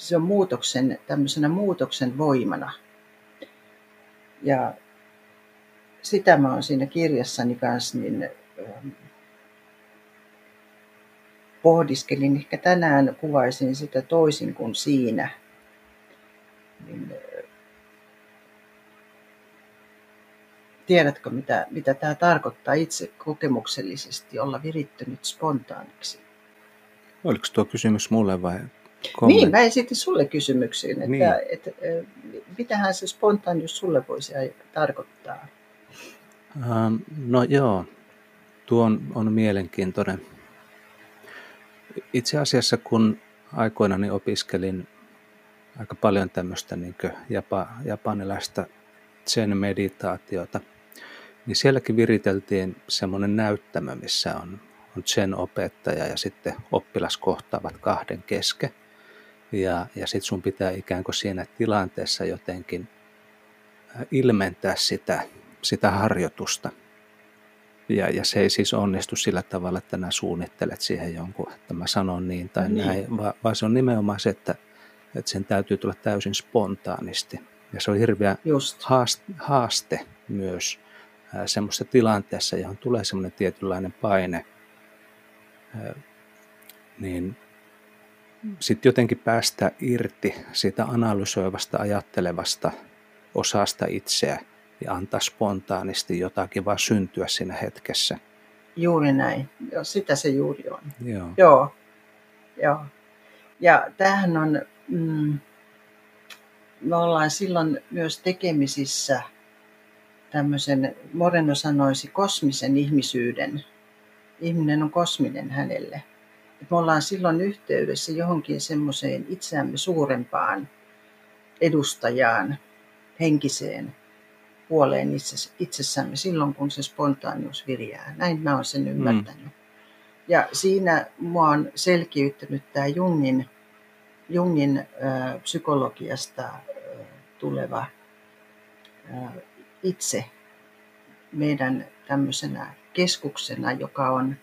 Se on muutoksen, tämmöisenä muutoksen voimana. Ja sitä mä oon siinä kirjassani kanssa niin, ähm, pohdiskelin. Ehkä tänään kuvaisin sitä toisin kuin siinä. Niin, äh, tiedätkö mitä, mitä tämä tarkoittaa itse kokemuksellisesti olla virittynyt spontaaniksi? Oliko tuo kysymys mulle vai kommentti? Niin, mä esitin sulle kysymyksiin, että, niin. että, että mitähän se spontaanius sulle voisi tarkoittaa? Ähm, no joo, tuo on, on mielenkiintoinen. Itse asiassa kun aikoinani opiskelin aika paljon tämmöistä niin japa, japanilaista zen-meditaatiota, niin sielläkin viriteltiin semmoinen näyttämö, missä on, on zen-opettaja ja sitten oppilas kohtaavat kahden kesken. Ja, ja sitten sun pitää ikään kuin siinä tilanteessa jotenkin ilmentää sitä, sitä harjoitusta. Ja, ja se ei siis onnistu sillä tavalla, että nämä suunnittelet siihen jonkun, että mä sanon niin tai niin. näin, vaan, vaan se on nimenomaan se, että, että sen täytyy tulla täysin spontaanisti. Ja se on hirveä Just. haaste, haaste myös äh, semmoisessa tilanteessa, johon tulee semmoinen tietynlainen paine, äh, niin sitten jotenkin päästä irti siitä analysoivasta, ajattelevasta osasta itseä ja antaa spontaanisti jotakin vaan syntyä siinä hetkessä. Juuri näin. Joo, sitä se juuri on. Joo. Joo. Joo. Ja tämähän on, mm, me ollaan silloin myös tekemisissä tämmöisen, Moreno sanoisi, kosmisen ihmisyyden. Ihminen on kosminen hänelle. Et me ollaan silloin yhteydessä johonkin semmoiseen itseämme suurempaan edustajaan, henkiseen puoleen itsessämme silloin, kun se spontaanius virjää. Näin mä oon sen mm. ymmärtänyt. Mm. Ja siinä mua on selkiyttänyt tämä Jungin, Jungin äh, psykologiasta äh, tuleva äh, itse meidän tämmöisenä keskuksena, joka on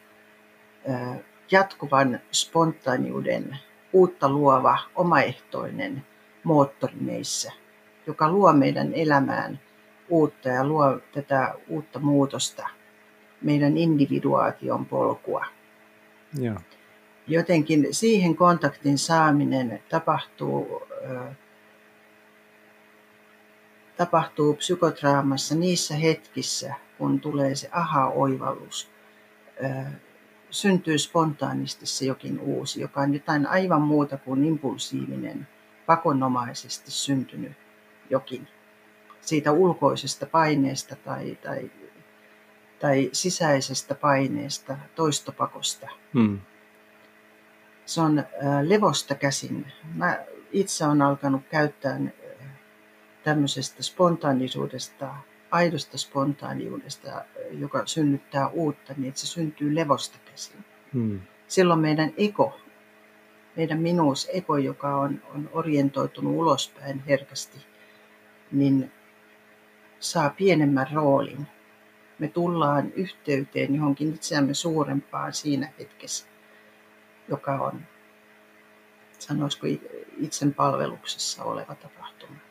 äh, jatkuvan spontaaniuden uutta luova, omaehtoinen moottori meissä, joka luo meidän elämään uutta ja luo tätä uutta muutosta, meidän individuaation polkua. Joo. Jotenkin siihen kontaktin saaminen tapahtuu, tapahtuu psykotraamassa niissä hetkissä, kun tulee se aha-oivallus. Syntyy spontaanisti se jokin uusi, joka on jotain aivan muuta kuin impulsiivinen, pakonomaisesti syntynyt jokin siitä ulkoisesta paineesta tai, tai, tai sisäisestä paineesta, toistopakosta. Hmm. Se on levosta käsin. Mä itse olen alkanut käyttää tämmöisestä spontaanisuudesta, aidosta spontaaniudesta, joka synnyttää uutta, niin että se syntyy levosta käsin. Hmm. Silloin meidän ego, meidän minuus, ego, joka on, on orientoitunut ulospäin herkästi, niin saa pienemmän roolin. Me tullaan yhteyteen johonkin itseämme suurempaan siinä hetkessä, joka on, sanoisiko itsen palveluksessa oleva tapahtuma.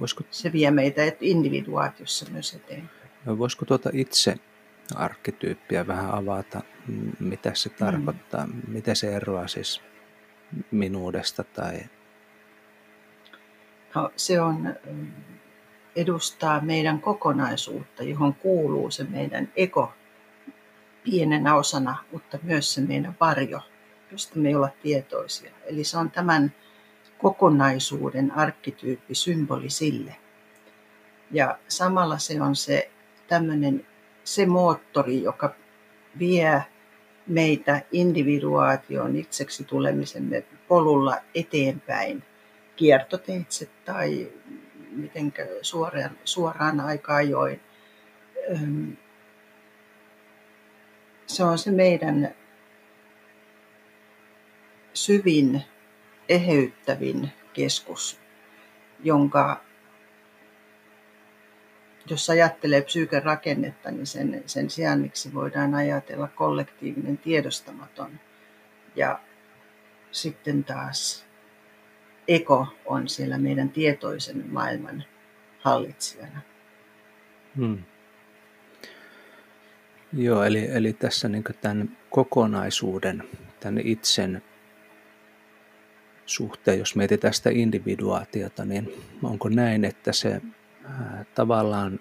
Voisiko... Se vie meitä individuaatiossa myös eteenpäin. Voisiko tuota itse arkkityyppiä vähän avata, mitä se tarkoittaa, mm. miten se eroaa siis minuudesta tai... No, se on edustaa meidän kokonaisuutta, johon kuuluu se meidän ego pienenä osana, mutta myös se meidän varjo, josta me ei olla tietoisia. Eli se on tämän kokonaisuuden arkkityyppi, symboli sille. Ja samalla se on se tämmöinen se moottori, joka vie meitä individuaation itseksi tulemisemme polulla eteenpäin kiertoteitse tai miten suoraan, suoraan aika ajoin. Se on se meidän syvin, eheyttävin keskus, jonka jos ajattelee psyyken rakennetta, niin sen, sen sijainniksi voidaan ajatella kollektiivinen tiedostamaton. Ja sitten taas ego on siellä meidän tietoisen maailman hallitsijana. Hmm. Joo, eli, eli tässä niin tämän kokonaisuuden, tämän itsen suhteen, jos mietitään sitä individuaatiota, niin onko näin, että se ää, tavallaan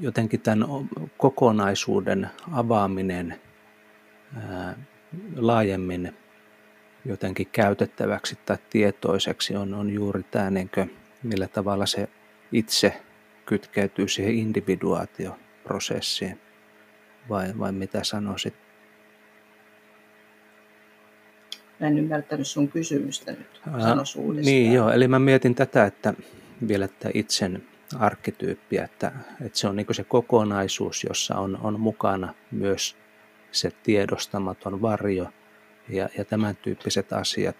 jotenkin tämän kokonaisuuden avaaminen ää, laajemmin jotenkin käytettäväksi tai tietoiseksi on, on juuri tämä, niin kuin, millä tavalla se itse kytkeytyy siihen individuaatioprosessiin. Vai, vai mitä sanoisit? En ymmärtänyt sun kysymystä nyt. Sano Niin joo, eli mä mietin tätä, että vielä tätä itsen arkkityyppiä, että, että se on niin se kokonaisuus, jossa on, on mukana myös se tiedostamaton varjo ja, ja tämän tyyppiset asiat.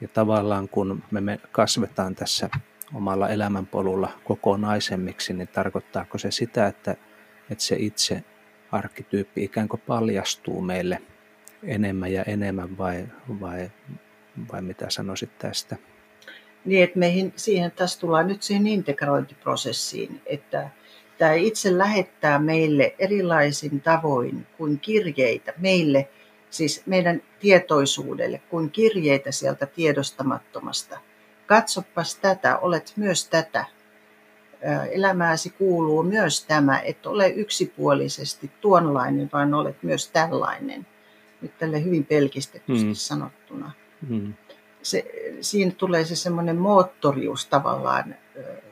Ja tavallaan kun me, me kasvetaan tässä omalla elämänpolulla kokonaisemmiksi, niin tarkoittaako se sitä, että, että se itse arkkityyppi ikään kuin paljastuu meille enemmän ja enemmän vai, vai, vai mitä sanoisit tästä? Niin, että meihin, siihen, tässä tullaan nyt siihen integrointiprosessiin, että tämä itse lähettää meille erilaisin tavoin kuin kirjeitä meille, siis meidän tietoisuudelle, kuin kirjeitä sieltä tiedostamattomasta. Katsopas tätä, olet myös tätä. Elämääsi kuuluu myös tämä, että ole yksipuolisesti tuonlainen, vaan olet myös tällainen. Nyt tälle hyvin pelkistetysti hmm. sanottuna. Hmm se, siinä tulee se semmoinen moottorius tavallaan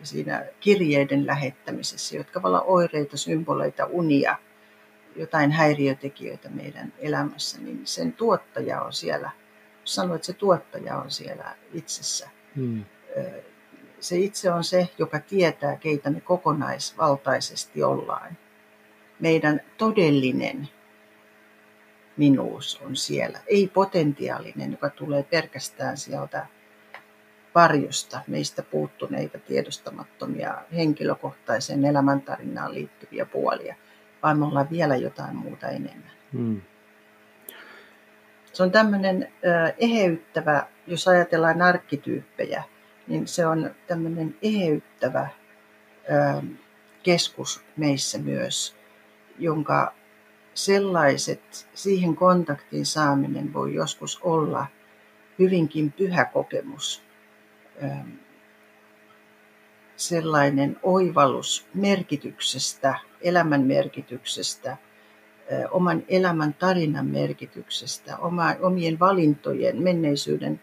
siinä kirjeiden lähettämisessä, jotka ovat oireita, symboleita, unia, jotain häiriötekijöitä meidän elämässä, niin sen tuottaja on siellä, sanoit, että se tuottaja on siellä itsessä. Hmm. Se itse on se, joka tietää, keitä me kokonaisvaltaisesti ollaan. Meidän todellinen minuus on siellä. Ei potentiaalinen, joka tulee pelkästään sieltä varjosta meistä puuttuneita tiedostamattomia henkilökohtaiseen elämäntarinaan liittyviä puolia, vaan me ollaan vielä jotain muuta enemmän. Hmm. Se on tämmöinen eheyttävä, jos ajatellaan arkkityyppejä, niin se on tämmöinen eheyttävä keskus meissä myös, jonka sellaiset, siihen kontaktiin saaminen voi joskus olla hyvinkin pyhä kokemus. Sellainen oivallus merkityksestä, elämän merkityksestä, oman elämän tarinan merkityksestä, omien valintojen, menneisyyden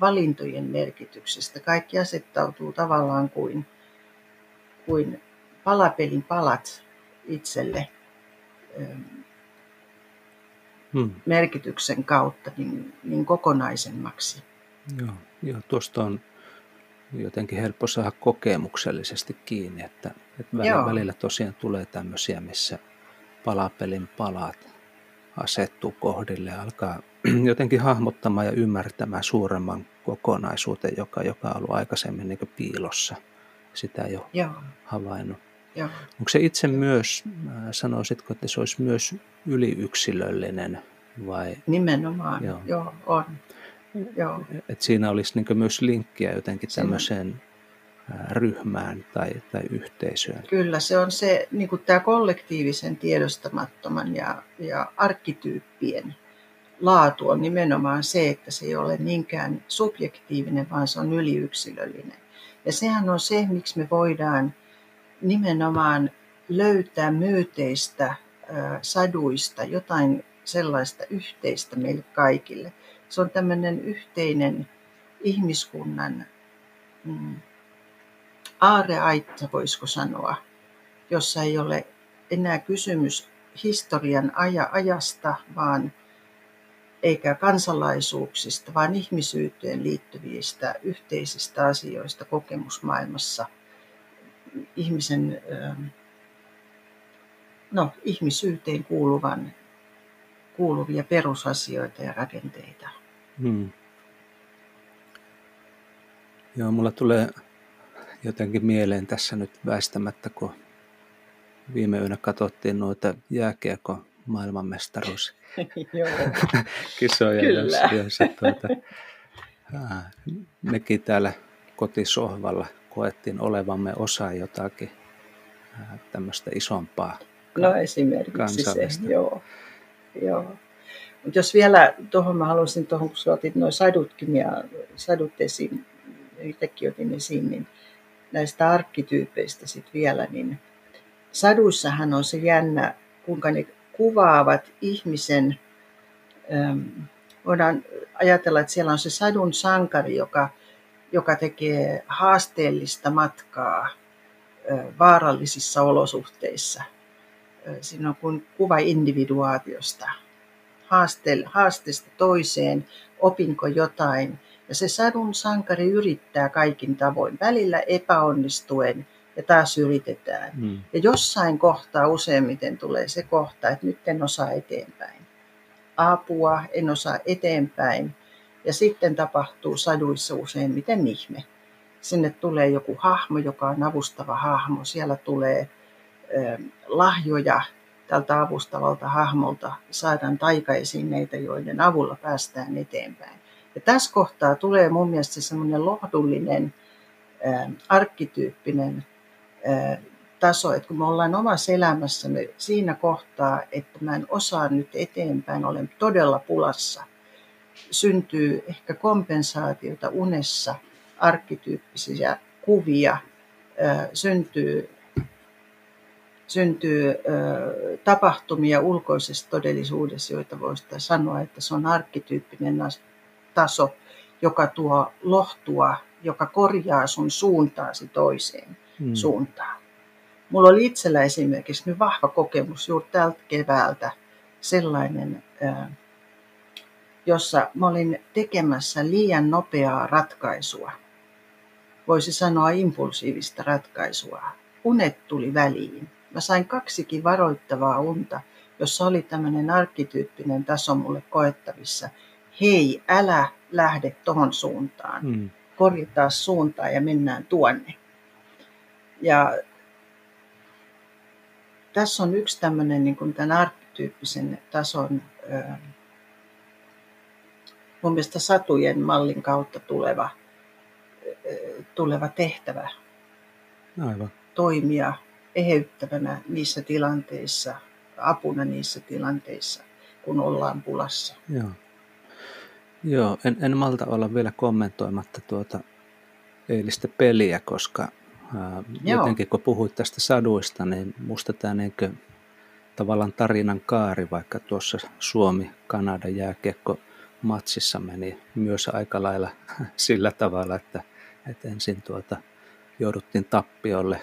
valintojen merkityksestä. Kaikki asettautuu tavallaan kuin, kuin palapelin palat itselle hmm. merkityksen kautta niin, niin kokonaisemmaksi. Joo, joo, tuosta on jotenkin helppo saada kokemuksellisesti kiinni, että, että välillä, välillä tosiaan tulee tämmöisiä, missä palapelin palat asettuu kohdille ja alkaa jotenkin hahmottamaan ja ymmärtämään suuremman kokonaisuuden, joka, joka on ollut aikaisemmin niin piilossa. Sitä ei ole Joo. havainnut. Joo. Onko se itse myös, äh, sanoisitko, että se olisi myös yliyksilöllinen vai? Nimenomaan, joo, joo on. Joo. Et siinä olisi niin myös linkkiä jotenkin tämmöiseen äh, ryhmään tai, tai yhteisöön. Kyllä, se on se niin kuin tämä kollektiivisen tiedostamattoman ja, ja arkkityyppien laatu on nimenomaan se, että se ei ole niinkään subjektiivinen, vaan se on yliyksilöllinen. Ja sehän on se, miksi me voidaan nimenomaan löytää myyteistä saduista jotain sellaista yhteistä meille kaikille. Se on tämmöinen yhteinen ihmiskunnan mm, aareaitta, voisiko sanoa, jossa ei ole enää kysymys historian aja, ajasta, vaan eikä kansalaisuuksista, vaan ihmisyyteen liittyvistä yhteisistä asioista kokemusmaailmassa – ihmisen, ähm, no, ihmisyyteen kuuluvan, kuuluvia perusasioita ja rakenteita. Hmm. Joo, mulla tulee jotenkin mieleen tässä nyt väistämättä, kun viime yönä katsottiin noita jääkiekko maailmanmestaruus kisoja, joissa, joissa tuota, mekin täällä kotisohvalla koettiin olevamme osa jotakin tämmöistä isompaa No esimerkiksi se, joo. joo. Mutta jos vielä tuohon mä haluaisin, tuohon kun otit noin sadutkin ja sadut esiin, itsekin otin esiin, niin näistä arkkityypeistä sitten vielä, niin saduissahan on se jännä, kuinka ne kuvaavat ihmisen, voidaan ajatella, että siellä on se sadun sankari, joka, joka tekee haasteellista matkaa vaarallisissa olosuhteissa. Siinä on kuin kuva individuaatiosta, haasteesta toiseen, opinko jotain. Ja se sadun sankari yrittää kaikin tavoin, välillä epäonnistuen ja taas yritetään. Mm. Ja jossain kohtaa useimmiten tulee se kohta, että nyt en osaa eteenpäin. Apua, en osaa eteenpäin. Ja sitten tapahtuu saduissa useimmiten ihme. Sinne tulee joku hahmo, joka on avustava hahmo. Siellä tulee ö, lahjoja tältä avustavalta hahmolta. Saadaan taikaesineitä, joiden avulla päästään eteenpäin. Ja tässä kohtaa tulee mun mielestä semmoinen lohdullinen, ö, arkkityyppinen taso, että kun me ollaan omassa elämässämme siinä kohtaa, että mä en osaa nyt eteenpäin, olen todella pulassa, syntyy ehkä kompensaatiota unessa, arkkityyppisiä kuvia, syntyy, syntyy tapahtumia ulkoisessa todellisuudessa, joita voisi sanoa, että se on arkkityyppinen taso, joka tuo lohtua, joka korjaa sun suuntaasi toiseen hmm. suuntaan. Mulla oli itsellä esimerkiksi nyt vahva kokemus juuri tältä keväältä sellainen, jossa mä olin tekemässä liian nopeaa ratkaisua. Voisi sanoa impulsiivista ratkaisua. Unet tuli väliin. Mä sain kaksikin varoittavaa unta, jossa oli tämmöinen arkkityyppinen taso mulle koettavissa. Hei, älä lähde tohon suuntaan. Hmm. Korjataan suuntaa ja mennään tuonne. Ja tässä on yksi tämmöinen niin kuin tämän arkkityyppisen tason mun mielestä satujen mallin kautta tuleva, tuleva tehtävä Aivan. toimia eheyttävänä niissä tilanteissa, apuna niissä tilanteissa, kun ollaan pulassa. Joo, Joo en, en malta olla vielä kommentoimatta tuota eilistä peliä, koska ää, jotenkin kun puhuit tästä saduista, niin musta tämä niin tavallaan tarinan kaari, vaikka tuossa Suomi-Kanada jääkiekko matsissa meni myös aika lailla sillä tavalla, että, että ensin tuota, jouduttiin tappiolle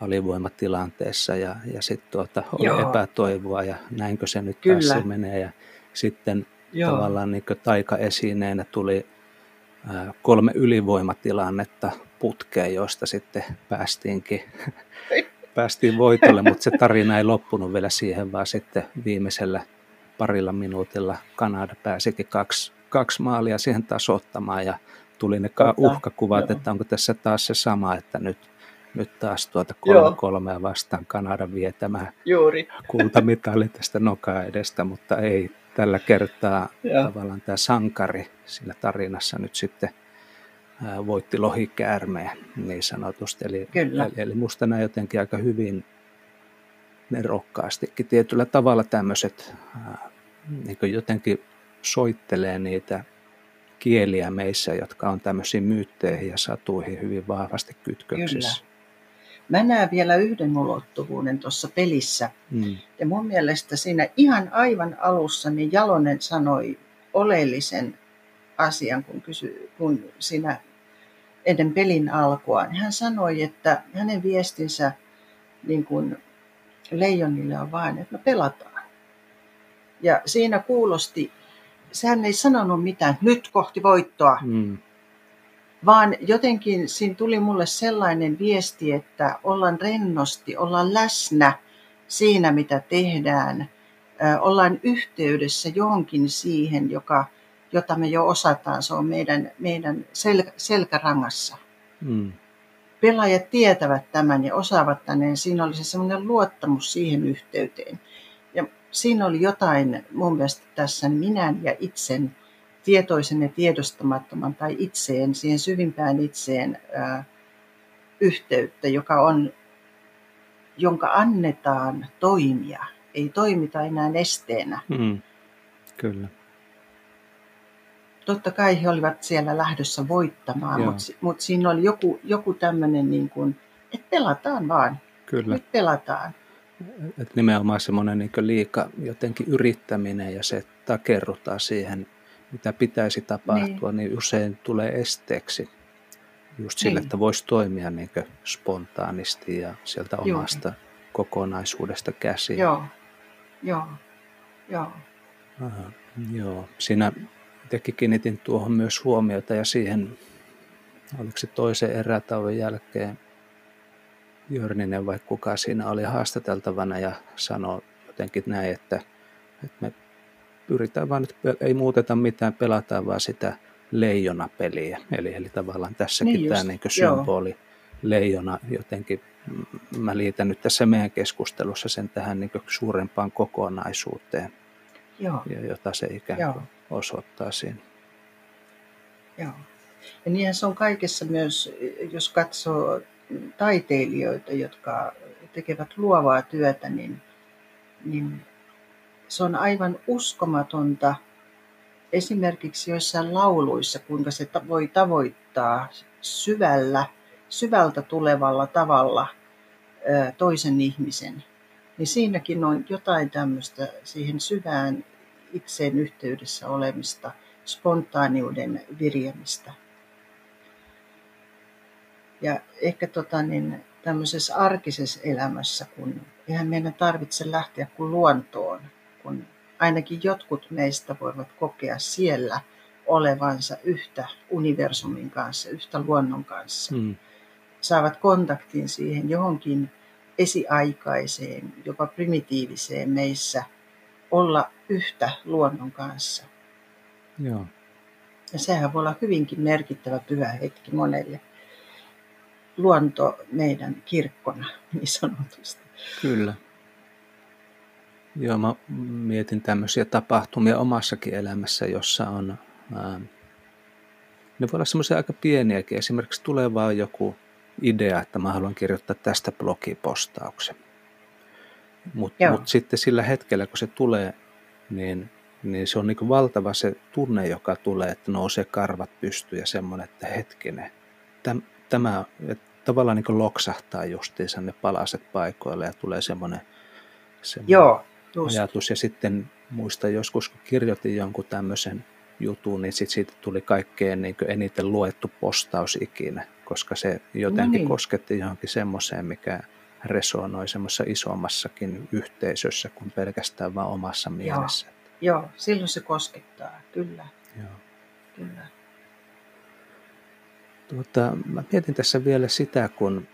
alivoimatilanteessa ja, ja sitten tuota, oli Joo. epätoivoa ja näinkö se nyt Kyllä. taas menee ja sitten Joo. tavallaan niin taikaesineenä tuli kolme ylivoimatilannetta putkeen, joista sitten päästiinkin päästiin voitolle, mutta se tarina ei loppunut vielä siihen, vaan sitten viimeisellä parilla minuutilla Kanada pääsikin kaksi, kaksi maalia siihen tasoittamaan ja tuli ne Totta, uhkakuvat, joo. että onko tässä taas se sama, että nyt, nyt taas tuota kolme kolmea vastaan Kanada vietämään Juuri. kultamitali tästä nokaa edestä, mutta ei tällä kertaa joo. tavallaan tämä sankari siinä tarinassa nyt sitten voitti lohikäärmeen niin sanotusti. Eli, Kyllä. eli, eli musta nämä jotenkin aika hyvin nerokkaastikin tietyllä tavalla tämmöiset niin jotenkin soittelee niitä kieliä meissä, jotka on tämmöisiin myytteihin ja satuihin hyvin vahvasti kytköksissä. Kyllä. Mä näen vielä yhden ulottuvuuden tuossa pelissä. Mm. Ja mun mielestä siinä ihan aivan alussa niin Jalonen sanoi oleellisen asian, kun, kysy, kun siinä ennen pelin alkua. Hän sanoi, että hänen viestinsä niin kuin Leijonille on vain, että me pelataan. Ja siinä kuulosti, sehän ei sanonut mitään, nyt kohti voittoa, mm. vaan jotenkin siinä tuli mulle sellainen viesti, että ollaan rennosti, ollaan läsnä siinä, mitä tehdään, ollaan yhteydessä johonkin siihen, joka, jota me jo osataan, se on meidän, meidän sel, selkärangassa. Mm pelaajat tietävät tämän ja osaavat tänne, niin siinä oli se semmoinen luottamus siihen yhteyteen. Ja siinä oli jotain mun mielestä tässä minän ja itsen, tietoisen ja tiedostamattoman tai itseen, siihen syvimpään itseen ää, yhteyttä, joka on, jonka annetaan toimia. Ei toimita enää esteenä. Mm, kyllä totta kai he olivat siellä lähdössä voittamaan, mutta, mutta siinä oli joku, joku tämmöinen, niin kuin, että pelataan vaan. Kyllä. Nyt pelataan. Et nimenomaan semmoinen niin liika jotenkin yrittäminen ja se, että takerrutaan siihen, mitä pitäisi tapahtua, niin, niin usein tulee esteeksi just sille, niin. että voisi toimia niin spontaanisti ja sieltä omasta Joo. kokonaisuudesta käsin. Joo, joo, joo. Aha, joo. Siinä itsekin kiinnitin tuohon myös huomiota ja siihen, oliko se toisen erätauon jälkeen Jörninen vai kuka siinä oli haastateltavana ja sanoi jotenkin näin, että, että me pyritään vaan nyt, ei muuteta mitään, pelataan vaan sitä leijonapeliä. Eli, eli tavallaan tässäkin niin tämä niin symboli, joo. leijona jotenkin, mä liitän nyt tässä meidän keskustelussa sen tähän niin suurempaan kokonaisuuteen, joo. jota se ikään kuin. Osoittaa siinä. Joo. Ja niinhän se on kaikessa myös, jos katsoo taiteilijoita, jotka tekevät luovaa työtä, niin, niin se on aivan uskomatonta esimerkiksi joissain lauluissa, kuinka se voi tavoittaa syvällä, syvältä tulevalla tavalla toisen ihmisen. Niin siinäkin on jotain tämmöistä siihen syvään itseen yhteydessä olemista, spontaaniuden virjemistä. Ja ehkä tota, niin, tämmöisessä arkisessa elämässä, kun eihän meidän tarvitse lähteä kuin luontoon, kun ainakin jotkut meistä voivat kokea siellä olevansa yhtä universumin kanssa, yhtä luonnon kanssa. Mm. Saavat kontaktin siihen johonkin esiaikaiseen, jopa primitiiviseen meissä olla yhtä luonnon kanssa. Joo. Ja sehän voi olla hyvinkin merkittävä pyhä hetki monelle luonto meidän kirkkona, niin sanotusti. Kyllä. Joo, mä mietin tämmöisiä tapahtumia omassakin elämässä, jossa on, ää, ne voi olla semmoisia aika pieniäkin. Esimerkiksi tulee vaan joku idea, että mä haluan kirjoittaa tästä blogipostauksen. Mutta mut sitten sillä hetkellä, kun se tulee, niin, niin se on niin valtava se tunne, joka tulee, että nousee karvat pystyyn ja semmoinen, että hetkinen, täm, tämä että tavallaan niin loksahtaa justiinsa ne palaset paikoille ja tulee semmoinen, semmoinen Joo, ajatus. Ja sitten muista joskus, kun kirjoitin jonkun tämmöisen jutun, niin sit siitä tuli kaikkein niin eniten luettu postaus ikinä, koska se jotenkin no niin. kosketti johonkin semmoiseen, mikä resonoi semmoisessa isommassakin yhteisössä kuin pelkästään vaan omassa mielessä. Joo, Joo silloin se koskettaa, kyllä. Joo. kyllä. Tuota, mä mietin tässä vielä sitä, kun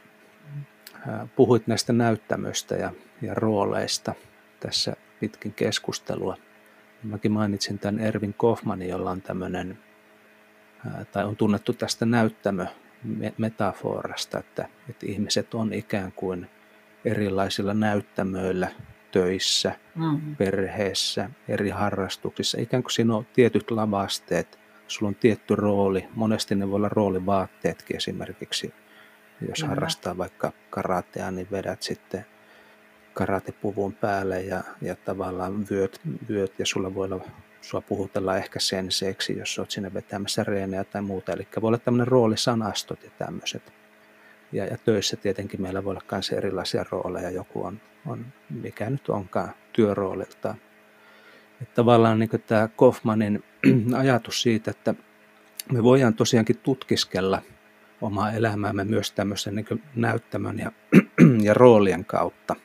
puhuit näistä näyttämöistä ja, ja rooleista tässä pitkin keskustelua. Mäkin mainitsin tämän Ervin Kaufmanin, jolla on tämmöinen, tai on tunnettu tästä näyttämö-metaforasta, että, että ihmiset on ikään kuin erilaisilla näyttämöillä töissä, mm-hmm. perheessä, eri harrastuksissa. Ikään kuin siinä on tietyt lavasteet, sulla on tietty rooli. Monesti ne voi olla roolivaatteetkin esimerkiksi. Jos Kyllä. harrastaa vaikka karatea, niin vedät sitten karatepuvun päälle ja, ja tavallaan vyöt, vyöt ja sulla voi olla, sua puhutella ehkä senseeksi, jos olet sinne vetämässä reenejä tai muuta. Eli voi olla tämmöinen roolisanastot ja tämmöiset. Ja, ja töissä tietenkin meillä voi olla myös erilaisia rooleja. Joku on, on mikä nyt onkaan työroolilta. Että tavallaan niin tämä Kaufmanin ajatus siitä, että me voidaan tosiaankin tutkiskella omaa elämäämme myös tämmöisen niin näyttämön ja, ja roolien kautta.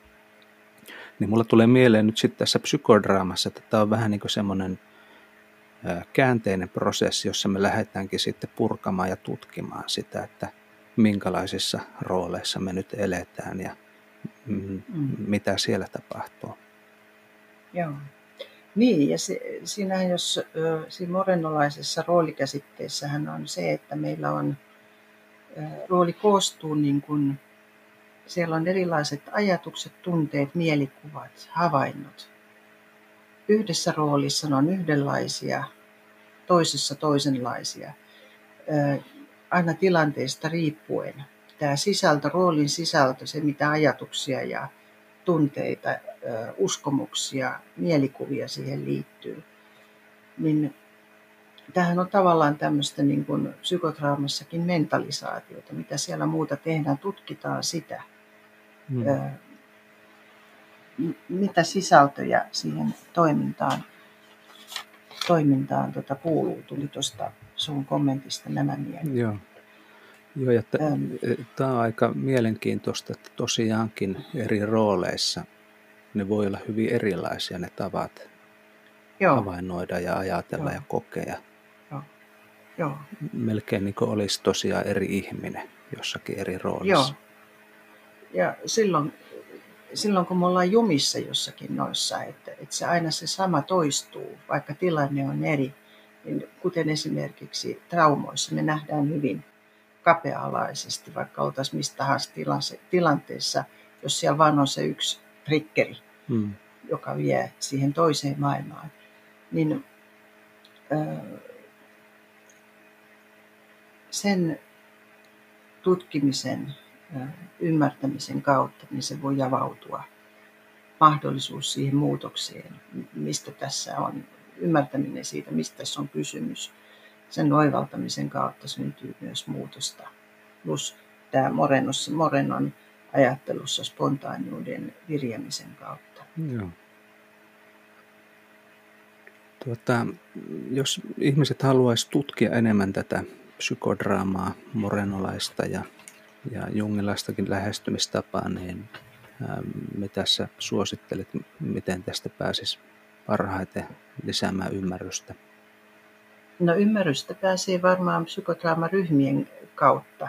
Niin mulla tulee mieleen nyt sitten tässä psykodraamassa, että tämä on vähän niin kuin semmoinen käänteinen prosessi, jossa me lähdetäänkin sitten purkamaan ja tutkimaan sitä, että minkälaisissa rooleissa me nyt eletään ja mm. mitä siellä tapahtuu. Joo. Niin, ja se, siinähän jos siinä morenolaisessa roolikäsitteessähän on se, että meillä on, rooli koostuu niin kuin, siellä on erilaiset ajatukset, tunteet, mielikuvat, havainnot. Yhdessä roolissa ne on yhdenlaisia, toisessa toisenlaisia, aina tilanteesta riippuen. Tämä sisältö, roolin sisältö, se mitä ajatuksia ja tunteita, uskomuksia, mielikuvia siihen liittyy. Niin tämähän on tavallaan tämmöistä niin kuin psykotraumassakin mentalisaatiota, mitä siellä muuta tehdään, tutkitaan sitä. mm. mitä sisältöjä siihen toimintaan, toimintaan tota, kuuluu. Tuli tuosta sun kommentista nämä mieleen. Joo. Joo, ja tämä on aika mielenkiintoista, että tosiaankin eri rooleissa ne voi olla hyvin erilaisia ne tavat Joo. havainnoida ja ajatella Joo. ja kokea. Joo. Joo. Melkein niin kuin olisi tosiaan eri ihminen jossakin eri roolissa. Joo. Ja silloin, silloin kun me ollaan jumissa jossakin noissa, että, että se aina se sama toistuu, vaikka tilanne on eri, niin kuten esimerkiksi traumoissa me nähdään hyvin kapea-alaisesti, vaikka oltaisiin mistä tahansa tilanteessa, jos siellä vaan on se yksi triggeri, hmm. joka vie siihen toiseen maailmaan, niin sen tutkimisen, ymmärtämisen kautta, niin se voi avautua mahdollisuus siihen muutokseen, mistä tässä on, ymmärtäminen siitä, mistä tässä on kysymys. Sen oivaltamisen kautta syntyy myös muutosta. Plus tämä Morenossa, Morenon ajattelussa spontaaniuden virjemisen kautta. Joo. Tuota, jos ihmiset haluaisivat tutkia enemmän tätä psykodraamaa, morenolaista ja, ja jungilaistakin lähestymistapaa, niin ää, mitä sä suosittelet, miten tästä pääsisi parhaiten lisäämään ymmärrystä? No ymmärrystä pääsee varmaan psykodraamaryhmien kautta.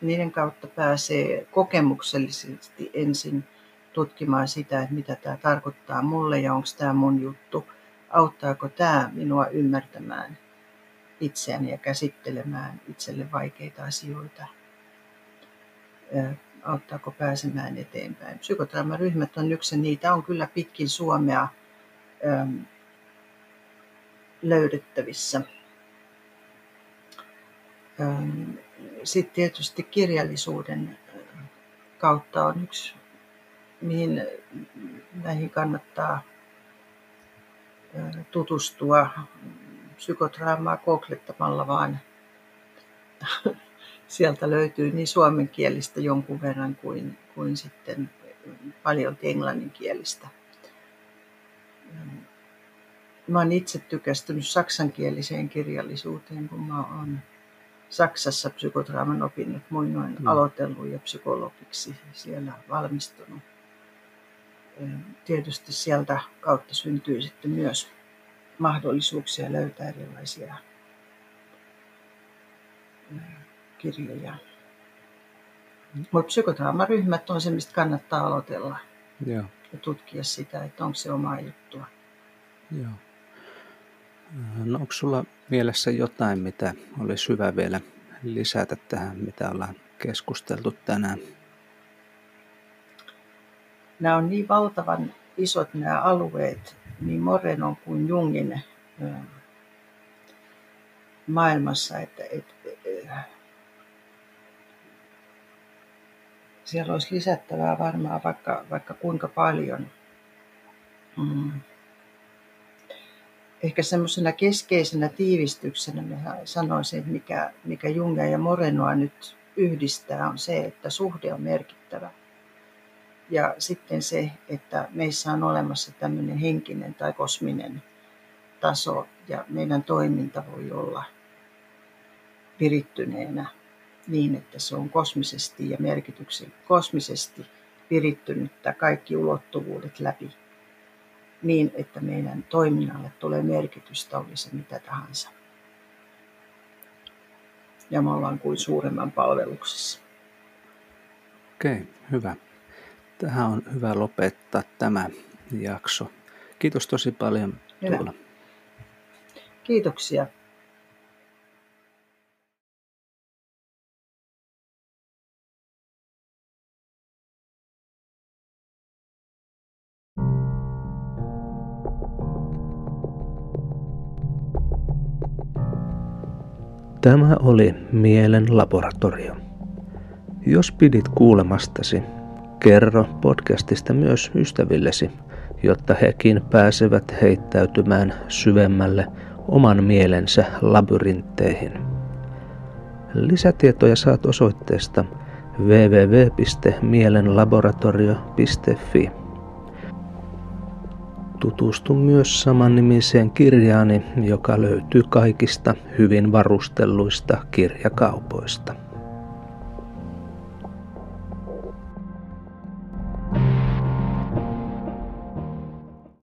Niiden kautta pääsee kokemuksellisesti ensin tutkimaan sitä, että mitä tämä tarkoittaa mulle ja onko tämä mun juttu. Auttaako tämä minua ymmärtämään itseäni ja käsittelemään itselle vaikeita asioita. Auttaako pääsemään eteenpäin. Psykodraamaryhmät on yksi, niitä on kyllä pitkin Suomea löydettävissä. Sitten tietysti kirjallisuuden kautta on yksi, mihin näihin kannattaa tutustua psykodraamaa googlettamalla vaan sieltä löytyy niin suomenkielistä jonkun verran kuin, kuin sitten paljon englanninkielistä. Mä oon itse tykästynyt saksankieliseen kirjallisuuteen, kun mä oon Saksassa psykodraaman opinnot muinoin mm. aloitellut ja psykologiksi siellä valmistunut. Tietysti sieltä kautta syntyy sitten myös mahdollisuuksia löytää erilaisia kirjoja. Mutta psykodraamaryhmät on se, mistä kannattaa aloitella Joo. Ja tutkia sitä, että onko se omaa juttua. Joo. No onko sulla mielessä jotain, mitä olisi hyvä vielä lisätä tähän, mitä ollaan keskusteltu tänään? Nämä on niin valtavan isot nämä alueet, niin Morenon kuin Jungin maailmassa, että, että, että siellä olisi lisättävää varmaan vaikka, vaikka kuinka paljon. Mm. Ehkä semmoisena keskeisenä tiivistyksenä mä sanoisin, että mikä, mikä Jungia ja Morenoa nyt yhdistää, on se, että suhde on merkittävä. Ja sitten se, että meissä on olemassa tämmöinen henkinen tai kosminen taso ja meidän toiminta voi olla virittyneenä niin, että se on kosmisesti ja merkityksen kosmisesti virittynyttä kaikki ulottuvuudet läpi niin, että meidän toiminnalle tulee merkitystä, oli se mitä tahansa. Ja me ollaan kuin suuremman palveluksessa. Okei, hyvä. Tähän on hyvä lopettaa tämä jakso. Kiitos tosi paljon Tuula. Kiitoksia. Tämä oli Mielen laboratorio. Jos pidit kuulemastasi, Kerro podcastista myös ystävillesi, jotta hekin pääsevät heittäytymään syvemmälle oman mielensä labyrintteihin. Lisätietoja saat osoitteesta www.mielenlaboratorio.fi. Tutustu myös samannimiseen kirjaani, joka löytyy kaikista hyvin varustelluista kirjakaupoista.